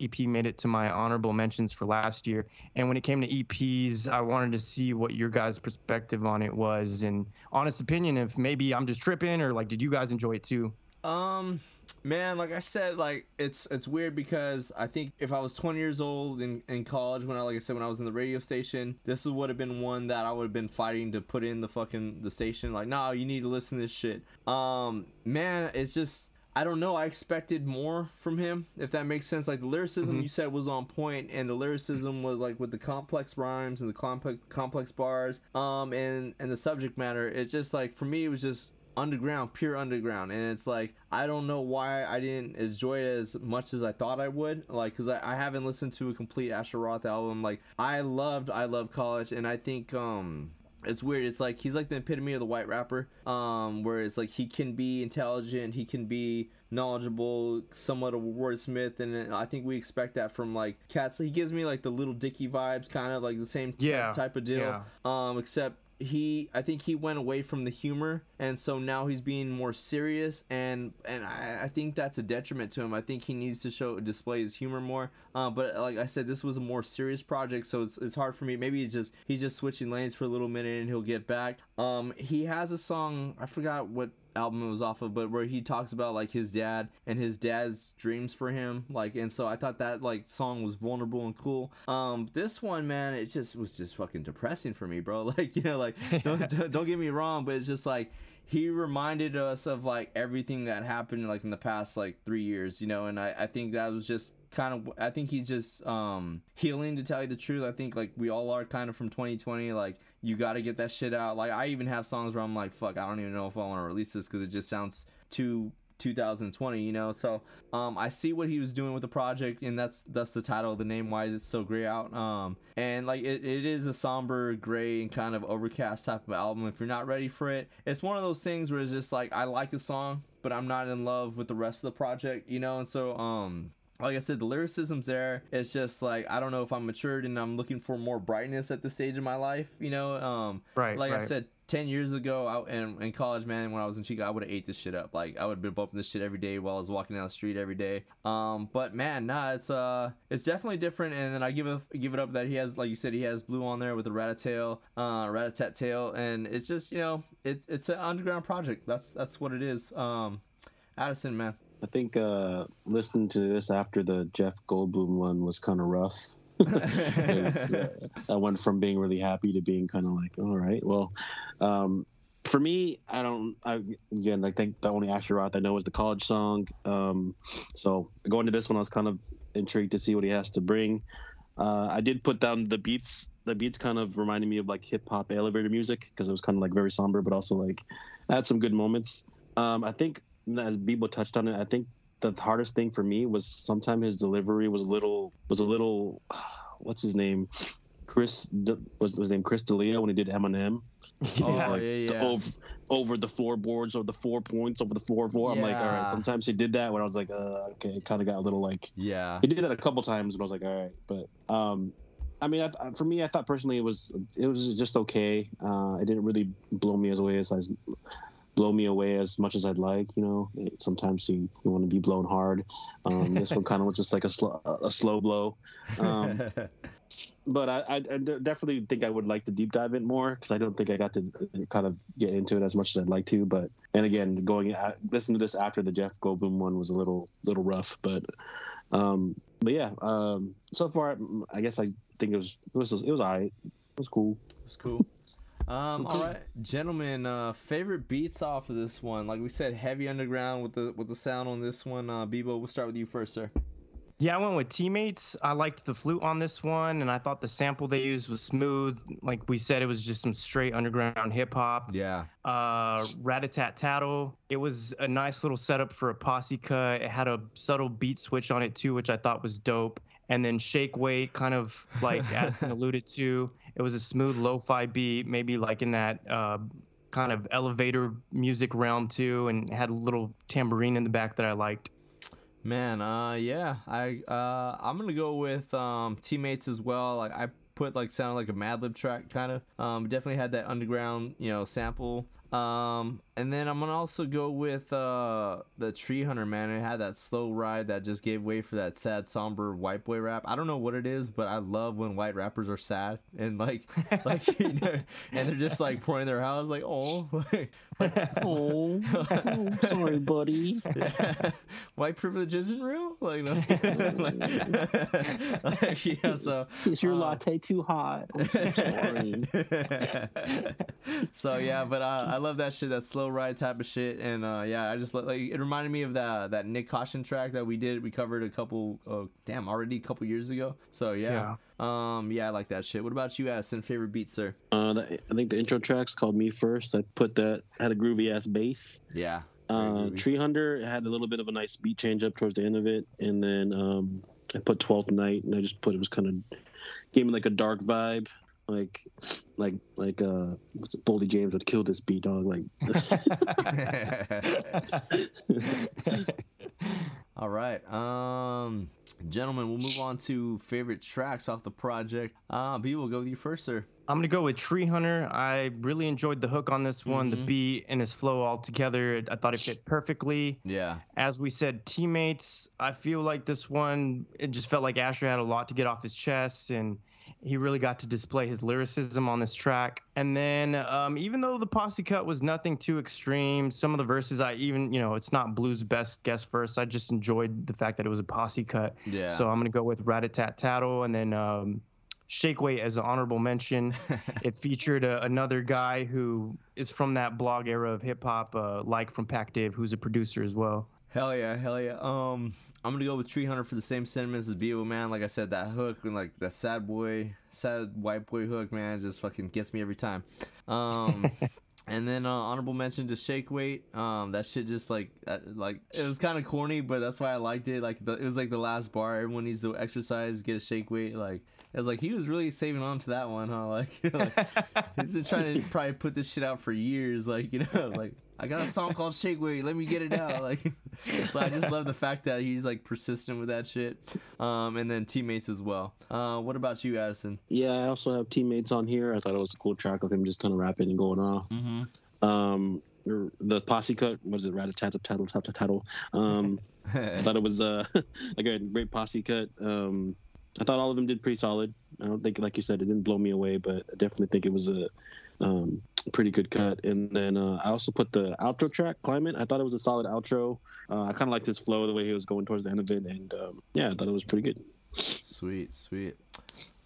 EP made it to my honorable mentions for last year. And when it came to EPs, I wanted to see what your guys' perspective on it was and honest opinion if maybe I'm just tripping or like did you guys enjoy it too? Um, man, like I said, like it's it's weird because I think if I was 20 years old in, in college when I like I said when I was in the radio station, this would have been one that I would have been fighting to put in the fucking the station. Like, nah, you need to listen to this shit. Um, man, it's just I don't know. I expected more from him, if that makes sense. Like the lyricism you said was on point, and the lyricism was like with the complex rhymes and the complex complex bars, um, and and the subject matter. It's just like for me, it was just underground, pure underground, and it's like I don't know why I didn't enjoy it as much as I thought I would. Like, because I, I haven't listened to a complete Asher Roth album. Like, I loved I Love College, and I think um it's weird. It's like he's like the epitome of the white rapper. Um, where it's like he can be intelligent, he can be knowledgeable, somewhat of a wordsmith, and I think we expect that from like cats. He gives me like the Lil Dicky vibes, kind of like the same Yeah, type of deal. yeah. Um, except he, I think he went away from the humor, and so now he's being more serious, and and I, I think that's a detriment to him. I think he needs to show display his humor more. Uh, but like I said, this was a more serious project, so it's, it's hard for me. Maybe it's just he's just switching lanes for a little minute, and he'll get back. Um, he has a song I forgot what album it was off of but where he talks about like his dad and his dad's dreams for him like and so i thought that like song was vulnerable and cool. Um this one man it just was just fucking depressing for me bro. Like you know like don't don't, don't get me wrong but it's just like he reminded us of like everything that happened like in the past like three years you know and i i think that was just kind of i think he's just um healing to tell you the truth. I think like we all are kind of from 2020 like you got to get that shit out. Like i even have songs where i'm like fuck i don't even know if i want to release this because it just sounds too 2020 you know? So um i see what he was doing with the project and that's that's the title the name why is it so gray out? Um and like it, it is a somber gray and kind of overcast type of album. If you're not ready for it it's one of those things where it's just like i like a song but i'm not in love with the rest of the project you know? And so um like I said, the lyricism's there. It's just like I don't know if I'm matured and I'm looking for more brightness at this stage of my life. You know, um, Right, Like I said, ten years ago, out in, in college, man, when I was in Chico, I would have ate this shit up. Like I would have been bumping this shit every day while I was walking down the street every day. Um, but man, nah, it's uh, it's definitely different. And then I give it give it up that he has, like you said, he has Blu on there with the rat-a-tail, uh, rat-a-tat tail, and it's just you know, it's it's an underground project. That's that's what it is. Um, Addison, man. I think uh, listening to this after the Jeff Goldblum one was kind of rough. uh, I went from being really happy to being kind of like, all right, well, um, for me, I don't. I again, I think the only Asher Roth I know is the college song. Um, so going to this one, I was kind of intrigued to see what he has to bring. Uh, I did put down the beats. The beats kind of reminded me of like hip hop elevator music because it was kind of like very somber, but also like had some good moments. Um, I think as Bebo touched on it, I think the hardest thing for me was sometimes his delivery was a little was a little what's his name Chris was was his name Chris D'Elia when he did Eminem. Oh, Like, yeah, the yeah. Over, over the floorboards or the four points over the floor four. I'm like, all Yeah. right. Sometimes he did that when I was like, uh, okay, it kind of got a little like Yeah. he did that a couple times and I was like, all right. But um, I mean, I, I- for me, I thought personally it was it was just okay. Uh, it didn't really blow me as away as I blow me away as much as I'd like. You know, It- sometimes you, you want to be blown hard. Um, this one kind of was just like a slow a slow blow. Um, but I, I, I definitely think I would like to deep dive it more because I don't think I got to kind of get into it as much as I'd like to. But and again, going listen to this after the Jeff Goldblum one was a little little rough, but um, but yeah. Um, so far, I guess I think it was it was it was alright. It was cool. It's cool. Um, all right, gentlemen. Uh, favorite beats off of this one? Like we said, heavy underground with the with the sound on this one. Uh, Bebo, we'll start with you first, sir. Yeah, I went with teammates. I liked the flute on this one, and I thought the sample they used was smooth. Like we said, it was just some straight underground hip hop. Yeah. Uh, Rat-a-tat tattle. It was a nice little setup for a posse cut. It had a subtle beat switch on it too, which I thought was dope. And then shake weight, kind of like Addison alluded to. It was a smooth lo-fi beat, maybe like in that uh, kind of elevator music realm too, and had a little tambourine in the back that I liked. Man, uh, yeah, I uh, I'm gonna go with um, teammates as well. Like I put like sounded like a Madlib track kind of. Um, definitely had that underground, you know, sample. Um, and then I'm gonna also go with uh the Tree Hunter man. It had that slow ride that just gave way for that sad, somber white boy rap. I don't know what it is, but I love when white rappers are sad and like like you know, and they're just like pouring their house like oh like, Oh, oh, sorry, buddy. yeah. white privilege isn't real. Like no, like, like, yeah. So Is your Uh, latte too hot? I'm so sorry. so yeah, but uh, I love that shit, that slow ride type of shit, and uh, yeah, I just like it reminded me of that that Nick Caution track that we did. We covered a couple, uh, damn, already a couple years ago. So yeah, um, yeah, I like that shit. What about you, Addison? Favorite beat, sir? Uh, the, I think the intro track's called "Me First. I put that had a groovy ass bass. Yeah, Uh. Tree Hunter had a little bit of a nice beat change up towards the end of it, and then um, I put Twelfth Night, and I just put it was kind of gave me like a dark vibe, like like like uh, what's it, Boldy James would kill this beat dog, like All right, um, gentlemen, we'll move on to favorite tracks off the project. Uh, B, we'll go with you first, sir. I'm gonna go with Tree Hunter. I really enjoyed the hook on this one, the Mhm. beat and his flow all together. I thought it fit perfectly. Yeah, As we said, teammates. I feel like this one, it just felt like Asher had a lot to get off his chest, and he really got to display his lyricism on this track. And then, um, even though the posse cut was nothing too extreme, some of the verses I even, you know, it's not Blu's best guest verse. I just enjoyed the fact that it was a posse cut. yeah. So I'm gonna go with Ratatat Tattle, and then um, Shake Weight as an honorable mention. it featured a, another guy who is from that blog era of hip hop, uh, like from Pac Div, who's a producer as well. Hell yeah, hell yeah. Um, I'm gonna go with Tree Hunter for the same sentiments as Beagle, man. Like I said, that hook and like that sad boy, sad white boy hook, man, just fucking gets me every time. Um, and then uh, honorable mention to Shake Weight. Um, that shit just like uh, like it was kind of corny, but that's why I liked it. Like the, it was like the last bar. Everyone needs to exercise, get a shake weight. Like it was like he was really saving on to that one, huh? Like, like he's been trying to probably put this shit out for years. Like you know, like I got a song called Shake Weight. Let me get it out. Like, so I just love the fact that he's like persistent with that shit. Um, and then teammates as well. Uh, what about you, Addison? yeah. I also have teammates on here. I thought it was a cool track of him just kind of rapping and going off. Mm-hmm. Um, the posse cut was it rat tattle tattle tattle tattle. Um, I thought it was uh, like a great posse cut. Um, I thought all of them did pretty solid. I don't think, like you said, it didn't blow me away, but I definitely think it was a um, pretty good cut. And then uh, I also put the outro track, Climate. I thought it was a solid outro. Uh, I kind of liked his flow, the way he was going towards the end of it, and um, yeah, I thought it was pretty good. Sweet, sweet.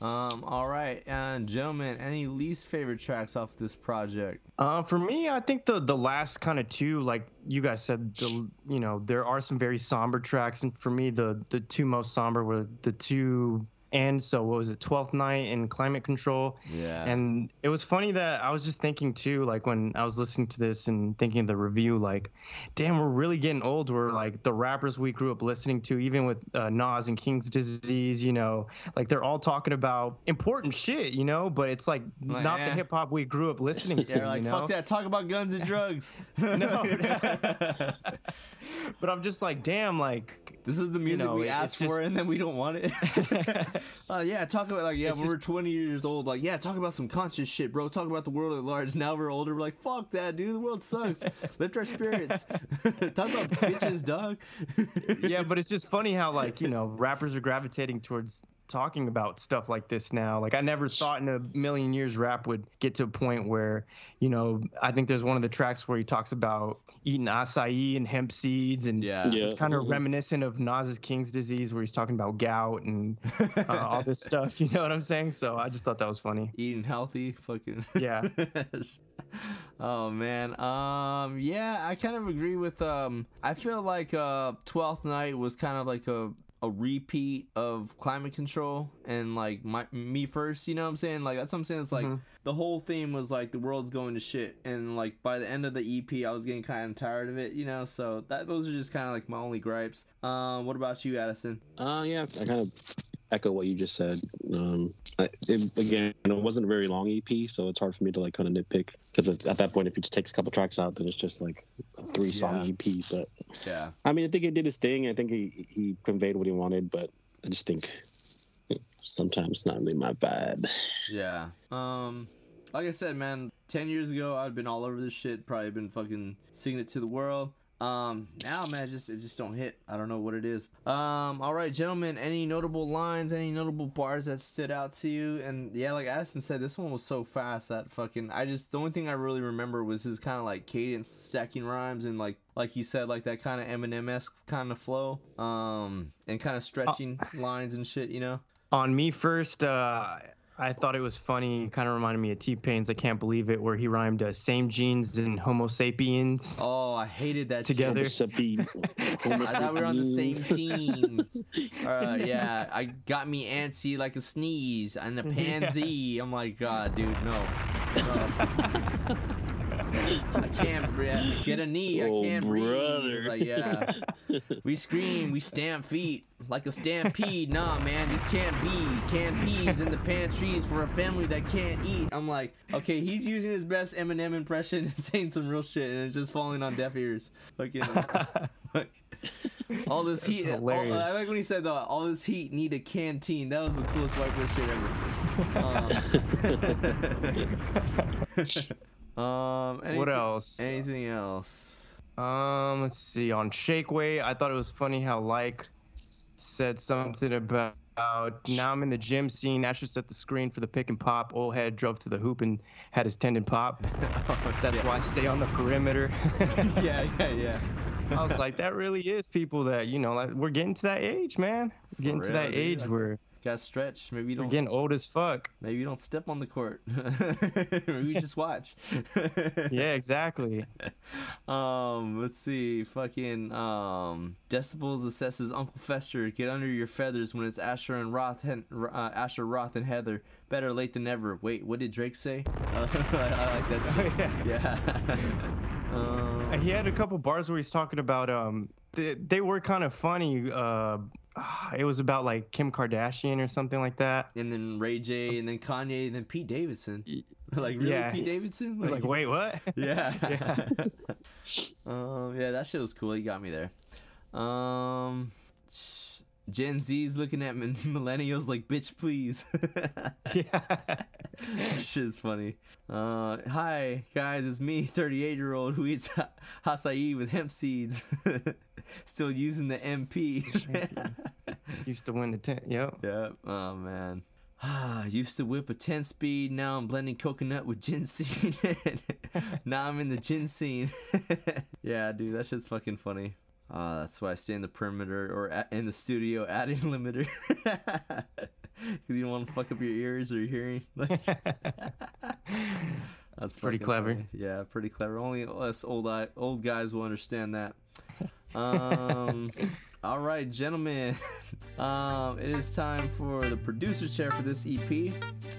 Um, all right, and gentlemen, any least favorite tracks off this project? Uh, for me, I think the the last kind of two, like you guys said, the you know there are some very somber tracks, and for me, the the two most somber were the two and so what was it, Twelfth Night and Climate Control. Yeah. And it was funny that I was just thinking too, like when I was listening to this and thinking of the review, like, damn, we're really getting old. We're like the rappers we grew up listening to, even with uh, Nas and King's Disease, you know, like they're all talking about important shit, you know, but it's like Like, not eh. the hip hop we grew up listening to. yeah, like you know? fuck that. Talk about guns and drugs. No. but I'm just like, damn, like, This is the music know, we asked just- for, and then we don't want it. uh, yeah, talk about like yeah, It's when we're 20 years old, like yeah, talk about some conscious shit, bro. Talk about the world at large. Now we're older, we're like, fuck that, dude. The world sucks. Lift our spirits. talk about bitches, dog. yeah, but it's just funny how like you know rappers are gravitating towards talking about stuff like this now. Like I never thought in a million years rap would get to a point where you know I think there's one of the tracks where he talks about eating acai and hemp seeds and Yeah. Yeah. it's kind of Mhm. reminiscent of Nas's King's disease where he's talking about gout and uh, all this stuff. You know what I'm saying? So I just thought that was funny. Eating healthy, fucking. Yeah. oh man. Um. Yeah, I kind of agree with. Um. I feel like uh, Twelfth Night was kind of like a a repeat of climate control and like my me first you know what i'm saying like that's what i'm saying it's like Mhm. The whole theme was like the world's going to shit and like by the end of the ep i was getting kind of tired of it you know so that those are just kind of like my only gripes um what about you addison Uh, yeah, I kind of echo what you just said. Um, I, it, again, it wasn't a very long EP, so it's hard for me to like kind of nitpick because at that point, if he just takes a couple tracks out, then it's just like a three song Yeah. EP. But yeah I mean, I think it did his thing. I think he he conveyed what he wanted, but I just think sometimes it's not really my vibe. Yeah. Um like I said, man, ten years ago I'd been all over this shit. Probably been fucking singing it to the world. Um, now, man, it just it just don't hit. I don't know what it is. Um, all right, gentlemen, any notable lines, any notable bars that stood out to you? And yeah, like Addison said, this one was so fast that fucking. I just the only thing I really remember was his kind of like cadence, stacking rhymes, and like like he said, like that kind of Eminem esque kind of flow. Um, and kind of stretching lines and shit. You know. On me first, uh, I thought it was funny. Kind of reminded me of T Pain's "I Can't Believe It," where he rhymed uh, "same genes" and "Homo sapiens." Oh, I hated that Together. Shit. Giuseppe. I thought we were on the same team. Uh, yeah, I got me antsy like a sneeze and a pansy. I'm like, God, dude, no. no. I can't bre- get a knee. I Oh, can't brother. breathe. Like, yeah. We scream, we stamp feet like a stampede. Nah, man, this can't be. Canned peas in the pantries for a family that can't eat. I'm like, okay, he's using his best Eminem impression and saying some real shit, and it's just falling on deaf ears. Fucking, like, all this heat. All. I like when he said, uh, "All this heat need a canteen." That was the coolest white boy shit ever. Um, um, anything, What else? Anything else? Um, let's see. On Shake Weight, I thought it was funny how like said something about now I'm in the gym scene. Asher set the screen for the pick and pop. Old head drove to the hoop and had his tendon pop. That's yeah. why I stay on the perimeter. yeah, yeah, yeah. I was like, that really is people that you know. Like we're getting to that age, man. We're getting to real, that dude. age where Got stretch. Maybe you we're don't. getting old as fuck. Maybe you don't step on the court. Maybe you just watch. Yeah, exactly. Um, let's see. Fucking um, Decibels assesses Uncle Fester. Get under your feathers when it's Asher and Roth, Hen- uh, Asher Roth and Heather. Better late than never. Wait, what did Drake say? Uh, I, I like that. Oh, yeah. Yeah. um, He had a couple bars where he's talking about um they, they were kind of funny. Uh, it was about like Kim Kardashian or something like that. and then Ray J, and then Kanye, and then Pete Davidson. Like really, Yeah. Pete Davidson? Was like, wait, what? Yeah. Yeah. um, yeah, that shit was cool. You got me there. Um, Gen Z's looking at millennials like, bitch, please. yeah. that shit's funny. Uh, hi, guys, it's me, 38 year old who eats ha- acai with hemp seeds. Still using the MP. Used to win the tent. Yep. Yep. Oh man. Used to whip a 10 speed, now I'm blending coconut with ginseng. now I'm in the ginseng. yeah, dude, that shit's fucking funny. Uh, that's why I stay in the perimeter or at, in the studio adding limiter. Because you don't want to fuck up your ears or your hearing. Like, that's pretty clever. funny. Yeah, pretty clever. Only us old old guys will understand that. Um, all right, gentlemen. Um, it is time for the producer's chair for this EP.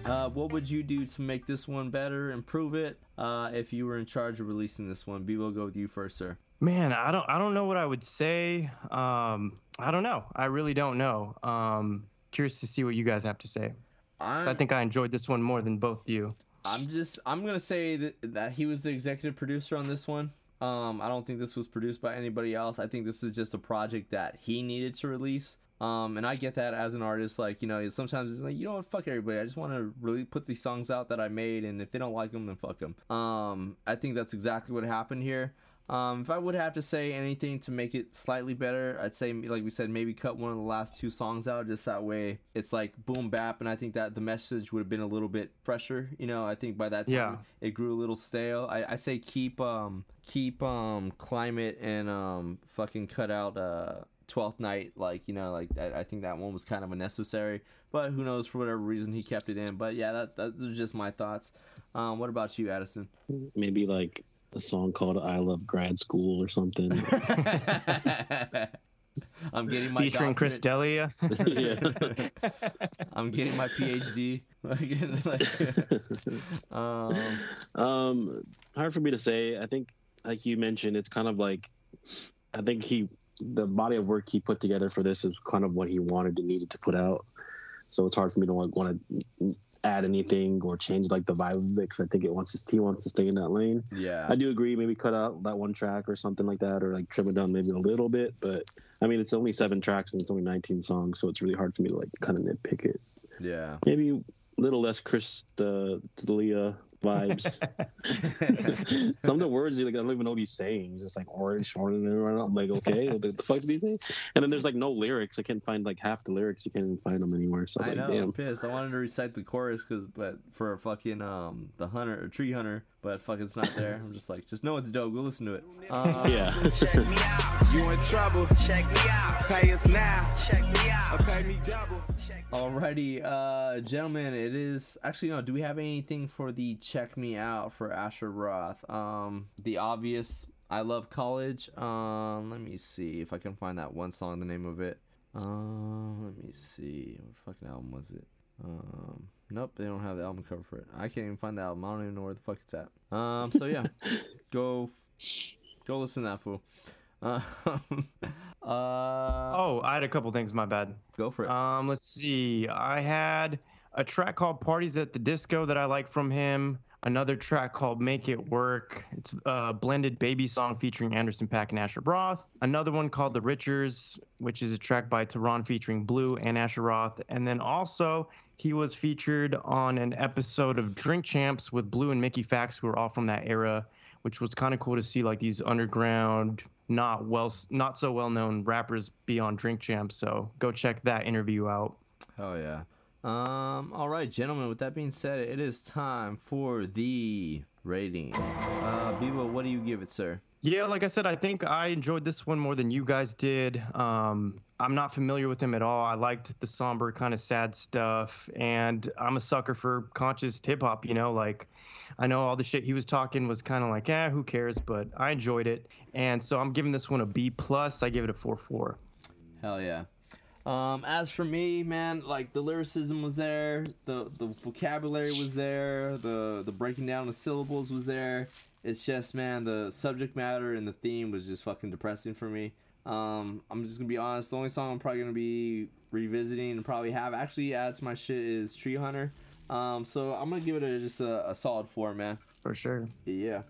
Uh, what would you do to make this one better, improve it? Uh, if you were in charge of releasing this one, B, we'll go with you first, sir. Man, I don't I don't know what I would say. Um, I don't know. I really don't know. Um, curious to see what you guys have to say. I think I enjoyed this one more than both of you. I'm just I'm gonna say that that he was the executive producer on this one. Um, I don't think this was produced by anybody else. I think this is just a project that he needed to release. Um, and I get that as an artist, like you know, sometimes it's like you know what, fuck everybody. I just want to really put these songs out that I made, and if they don't like them, then fuck them. Um, I think that's exactly what happened here. Um, if I would have to say anything to make it slightly better, I'd say, like we said, maybe cut one of the last two songs out, just that way it's like boom bap, and I think that the message would have been a little bit fresher. You know, I think by that time Yeah. it grew a little stale. I, I say keep um keep um climate and um fucking cut out uh Twelfth Night. Like you know, like I, I think that one was kind of unnecessary. But who knows for whatever reason he kept it in. But yeah, that that's just my thoughts. Um, what about you, Addison? Maybe like a song called "I Love Grad School" or something. I'm getting my Featuring Chris. D'Elia. yeah. I'm getting my PhD. Like, um, Um, hard for me to say. I think, like you mentioned, it's kind of like, I think he, the body of work he put together for this is kind of what he wanted and needed to put out. So it's hard for me to like, want to add anything or change like the vibe of it because I think it wants to, he wants to stay in that lane. yeah. I do agree. Maybe cut out that one track or something like that, or like trim it down maybe a little bit. But I mean, it's only seven tracks and it's only 19 songs, so it's really hard for me to like kind of nitpick it. Yeah. Maybe a little less Chris uh, D'Elia vibes. Some of the words, like, I don't even know what he's saying. He's just like orange, orange. And I'm like, okay, what the fuck did he say? And then there's like no lyrics. I can't find like half the lyrics. You can't even find them anywhere. So I I was know, like, I'm damn. pissed. I wanted to recite the chorus, cause but for a fucking um the hunter or tree hunter, but fuck, it's not there. I'm just like, just know it's dope. Go listen to it. Uh, Yeah. Check me out. You in trouble? Check me out. Pay us now. Check me out. Pay me double. Alrighty, uh, gentlemen, it is actually no. Do we have anything for the check me out for Asher Roth? Um, the obvious. I love college. Um, let me see if I can find that one song. The name of it. Um, let me see. What fucking album was it? Um, nope, they don't have the album cover for it. I can't even find the album. I don't even know where the fuck it's at. Um, so yeah, go, go listen to that fool. Um, uh, Oh, I had a couple things. My bad. go for it. Um, let's see. I had a track called "Parties at the Disco" that I like from him. Another track called "Make It Work." It's a blended baby song featuring Anderson .Paak and Asher Roth. Another one called "The Richers," which is a track by Tehran featuring Blu and Asher Roth. And then also he was featured on an episode of Drink Champs with Blu and Mickey Factz, who are all from that era, which was kind of cool to see like these underground not well not so well known rappers be on Drink Champs. So go check that interview out. Oh yeah. Um. All right, gentlemen. With that being said, it is time for the rating. Uh, Bebo, what do you give it, sir? Yeah, like I said, I think I enjoyed this one more than you guys did. Um, I'm not familiar with him at all. I liked the somber, kind of sad stuff, and I'm a sucker for conscious hip hop. You know, like I know all the shit he was talking was kind of like, eh, who cares? But I enjoyed it, and so I'm giving this one a B plus. I give it a four four. Hell yeah. Um, as for me, man, like the lyricism was there, the the vocabulary was there, the the breaking down the syllables was there. It's just, man, the subject matter and the theme was just fucking depressing for me. Um, I'm just gonna be honest. The only song I'm probably gonna be revisiting and probably have actually add to my shit is Tree Hunter. Um, so I'm gonna give it a, just a, a solid four, man. For sure. Yeah.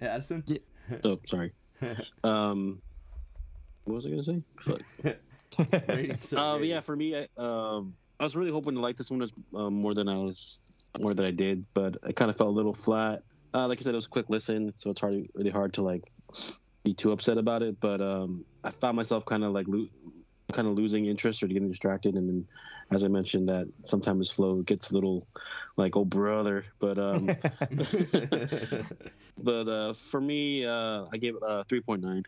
Yeah, Addison. Yeah. Oh, sorry. Um, what was I gonna say? Fuck. Rating, sir, Uh, yeah, for me, I, um, I was really hoping to like this one as um, more than I was, more than I did, but it kind of felt a little flat. Uh, like I said, it was a quick listen, so it's hard, really hard to like be too upset about it. But um, I found myself kind of like lo- kind of losing interest or getting distracted, and then, as I mentioned, that sometimes flow gets a little like, oh brother. But um, but uh, for me, uh, I gave it uh, three point nine.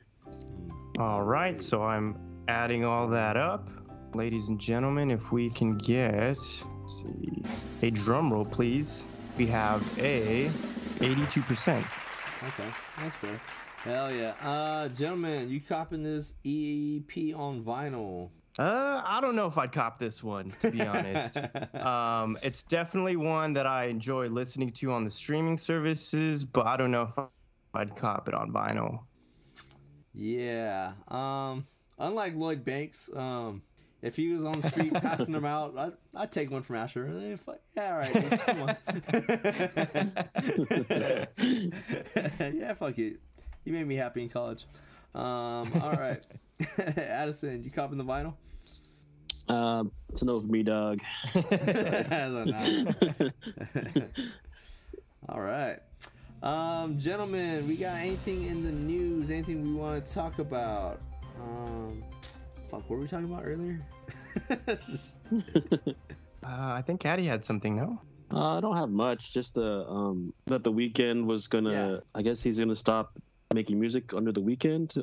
All right, so I'm adding all that up. Ladies and gentlemen, if we can get let's see, a drum roll, please. We have a 82%. Okay, that's fair. Hell yeah. Uh, gentlemen, you copping this EP on vinyl? Uh, I don't know if I'd cop this one, to be honest. um, it's definitely one that I enjoy listening to on the streaming services, but I don't know if I'd cop it on vinyl. yeah. Um, unlike Lloyd Banks, um, if he was on the street passing them out, I'd, I'd take one from Asher. Eh, fuck, yeah, all right, come on. yeah, fuck it. You made me happy in college. Um, all right. Addison, you copping the vinyl? Uh, it's a no for me, dog. As a nine. All right. Um, gentlemen, we got anything in the news? Anything we want to talk about? Um, fuck, what were we talking about earlier? Just- Uh, I think Caddy had something, no? Uh, I don't have much. Just the um that the Weeknd was gonna. Yeah. I guess he's gonna stop making music under the Weeknd.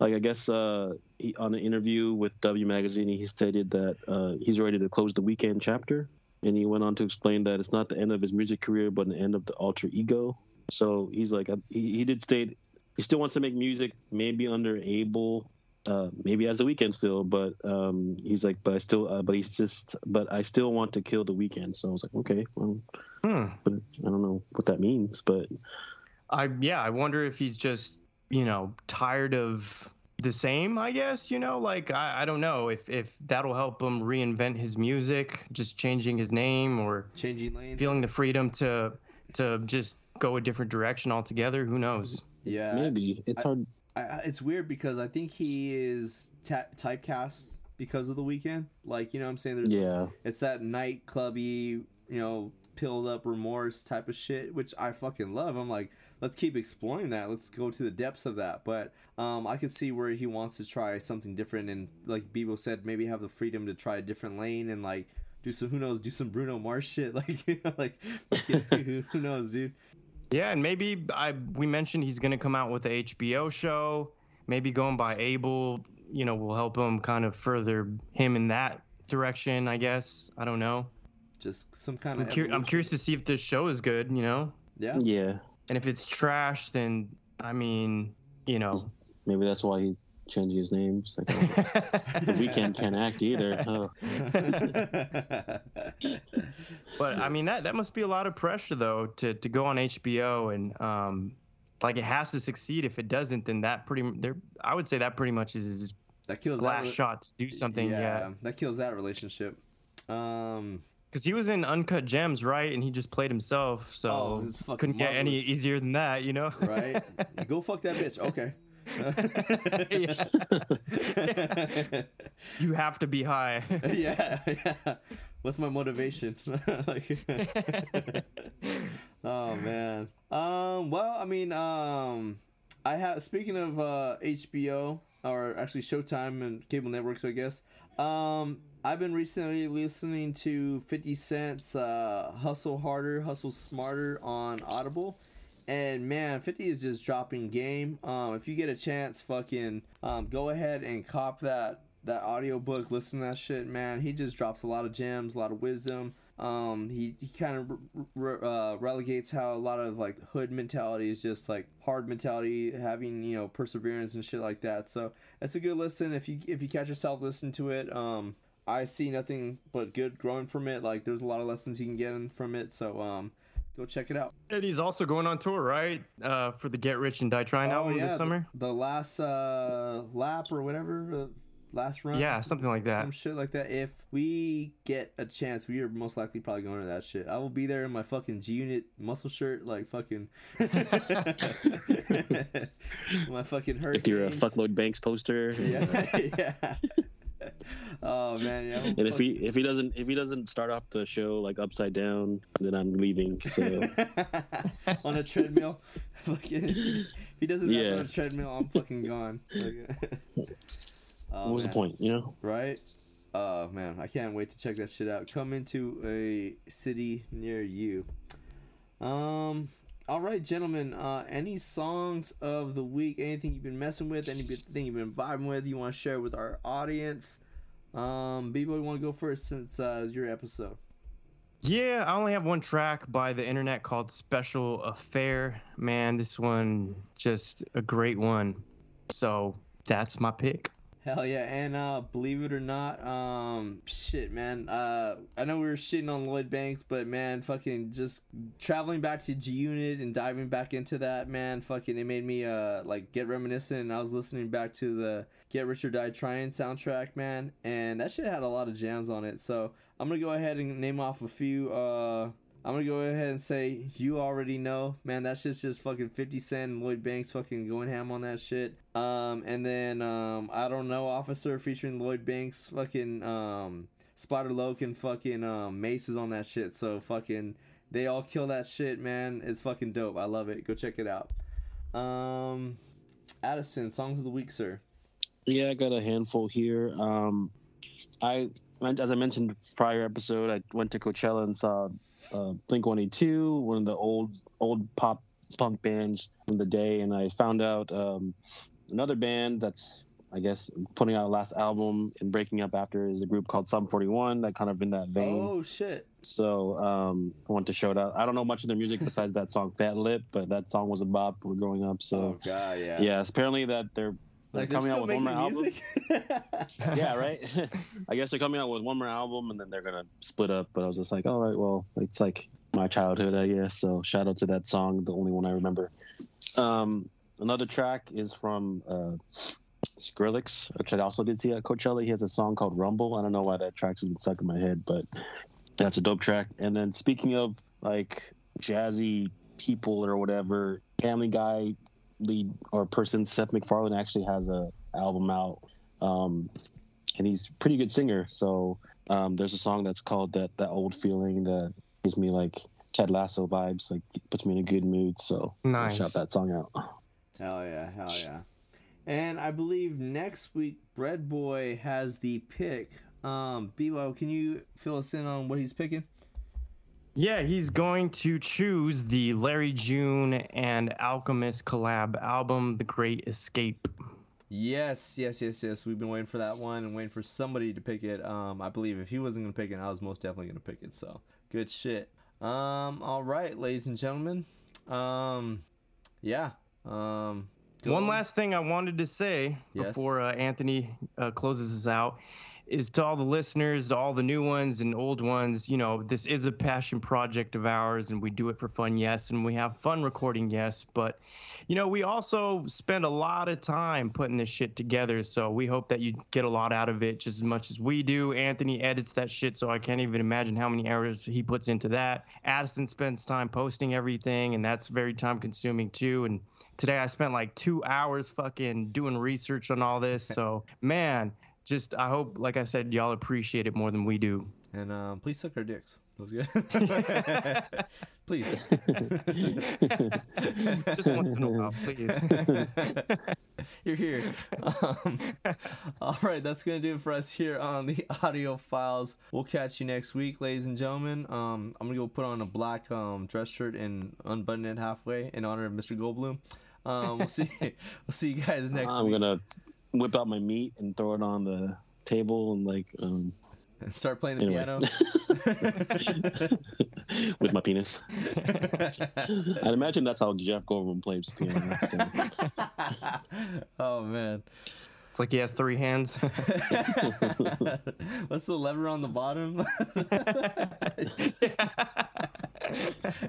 Like I guess uh he, on an interview with W Magazine, he stated that uh, he's ready to close the Weeknd chapter, and he went on to explain that it's not the end of his music career, but the end of the alter ego. So he's like, uh, he, he did state he still wants to make music, maybe under Abel, uh, maybe as the Weeknd still, but um, he's like, but I still, uh, but he's just, but I still want to kill the Weeknd. So I was like, okay, well, Hmm. but I don't know what that means, but I yeah, I wonder if he's just you know tired of the same. I guess you know, like I, I don't know if if that'll help him reinvent his music, just changing his name or Changing lanes. feeling the freedom to to just go a different direction altogether. Who knows? Yeah. maybe it's hard. I, it's weird because I think he is ta- typecast because of the Weeknd. Like, you know what I'm saying? There's Yeah, it's that nightclubby, you know, pilled up remorse type of shit, which I fucking love. I'm like, let's keep exploring that. Let's go to the depths of that. But um, I could see where he wants to try something different, and like Bebo said, maybe have the freedom to try a different lane and like do some who knows, do some Bruno Mars shit. Like, you know, like who who knows, dude. Yeah, and maybe I we mentioned he's gonna come out with a HBO show. Maybe going by Abel, you know, will help him kind of further him in that direction. I guess I don't know. Just some kind I'm, of. cur- I'm curious to see if this show is good. You know, Yeah. Yeah, and if it's trash, then I mean, you know. maybe that's why he's changing his name. It's like, oh, the Weeknd can't act either. Oh. But I mean that that must be a lot of pressure though to to go on HBO and um like it has to succeed. If it doesn't, then that pretty there I would say that pretty much is that kills that last re- shot to do something. Yeah, that kills that relationship. Um, because he was in Uncut Gems, right? And he just played himself, so Oh, couldn't get any easier than that, you know? right? Go fuck that bitch. Okay. you have to be high. yeah, yeah. What's my motivation? like, oh man. Um. Well, I mean, um, I have. Speaking of uh, HBO or actually Showtime and cable networks, I guess. Um, I've been recently listening to Fifty Cent's uh, "Hustle Harder, Hustle Smarter" on Audible. And man, 50 is just dropping game. Um, if you get a chance, fucking um, go ahead and cop that that audiobook, listen to that shit, man. He just drops a lot of gems, a lot of wisdom. Um, he, he kind of re- uh, relegates how a lot of like hood mentality is just like hard mentality, having you know perseverance and shit like that. So it's a good listen if you if you catch yourself listening to it. Um, I see nothing but good growing from it. Like there's a lot of lessons you can get from it. So um, go check it out. and he's also going on tour, right? Uh, for the Get Rich and Die Trying album this the- summer. The, last uh, lap or whatever, uh, last run. Yeah, something like that. Some shit like that. If we get a chance, we are most likely probably going to that shit. I will be there in my fucking G Unit muscle shirt, like fucking. my fucking If you're a fuckload Banks poster, Yeah, yeah. Oh man, yeah. And if he if he doesn't if he doesn't start off the show like upside down, then I'm leaving. So on a treadmill, fucking. If he doesn't have on a treadmill, I'm fucking gone. Oh, what was the point? You know? right? Oh man, I can't wait to check that shit out. Come into a city near you. Um. All right, gentlemen. Uh, any songs of the week? Anything you've been messing with? Anything you've been vibing with? You want to share with our audience? Um, Bebo, you want to go first since uh, it's your episode? Yeah, I only have one track by the internet called Special Affair. Man, this one just a great one. So that's my pick. Hell yeah, and uh, believe it or not, um, shit, man. Uh, I know we were shitting on Lloyd Banks, but man, fucking just traveling back to G Unit and diving back into that, man, fucking, it made me uh like get reminiscent. And I was listening back to the Get Rich or Die Trying soundtrack, man, and that shit had a lot of jams on it. So I'm gonna go ahead and name off a few. Uh, I'm gonna go ahead and say you already know, man. That shit's just fucking Fifty Cent, and Lloyd Banks, fucking going ham on that shit. Um, and then um, I don't know, Officer featuring Lloyd Banks, fucking um, Spider Loc and fucking um, Mase is on that shit. So fucking they all kill that shit, man. It's fucking dope. I love it. Go check it out. Um, Addison, songs of the week, sir. Yeah, I got a handful here. Um, I, as I mentioned prior episode, I went to Coachella and saw uh, Blink One Eighty Two, one of the old old pop punk bands from the day, and I found out um, another band that's I guess putting out a last album and breaking up after is a group called Sum Forty One, that kind of in that vein. Oh shit. So um, I want to show it out. I don't know much of their music besides that song Fat Lip, but that song was a bop when we were growing up. Oh So god, yeah. yeah, apparently that they're Like they're coming out with one more album yeah, right. I guess they're coming out with one more album and then they're gonna split up. But I was just like, all right, well, it's like my childhood, I guess. So shout out to that song, the only one I remember. Um, another track is from uh, Skrillex, which I also did see at Coachella. He has a song called Rumble. I don't know why that track's been stuck in my head, but that's a dope track. And then speaking of like jazzy people or whatever, Family Guy lead or person Seth MacFarlane actually has a album out. Um, and he's a pretty good singer. So um, there's a song that's called that that old feeling that gives me like Ted Lasso vibes, like puts me in a good mood. So I'll Nice. shout that song out. Hell yeah, hell yeah. And I believe next week Bread Boy has the pick. Um, Bebo, can you fill us in on what he's picking? Yeah, he's going to choose the Larry June and Alchemist collab album, The Great Escape. Yes, yes, yes, yes. We've been waiting for that one and waiting for somebody to pick it. Um, I believe if he wasn't gonna pick it, I was most definitely gonna pick it. So good shit. Um, all right, ladies and gentlemen. Um, yeah. Um, One last thing I wanted to say Yes. before uh, Anthony uh, closes us out is to all the listeners, to all the new ones and old ones, you know, this is a passion project of ours and we do it for fun, yes, and we have fun recording, yes, but you know, we also spend a lot of time putting this shit together, so we hope that you get a lot out of it just as much as we do. Anthony edits that shit, so I can't even imagine how many hours he puts into that. Addison spends time posting everything, and that's very time consuming too. And today I spent like two hours fucking doing research on all this. So man, just I hope, like I said, y'all appreciate it more than we do. and um, please suck our dicks. That was good. please. Just once in a while, please. You're here. Um, all right, that's gonna do it for us here on the audio files. We'll catch you next week, ladies and gentlemen. Um, I'm gonna go put on a black um, dress shirt and unbutton it halfway in honor of Mr. Goldblum. Um, we'll see. we'll see you guys next I'm week. gonna whip out my meat and throw it on the table and like um, start playing the Anyway. piano. with my penis. I'd imagine that's how Jeff Goldblum plays piano. so. oh man. It's like he has three hands. What's the lever on the bottom?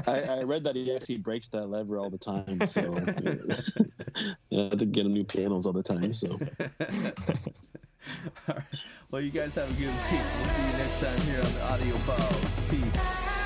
I, I read that he actually breaks that lever all the time. So yeah, I have to get him new panels all the time. So All right. Well, you guys have a good week. We'll see you next time here on the Audio Files. Peace.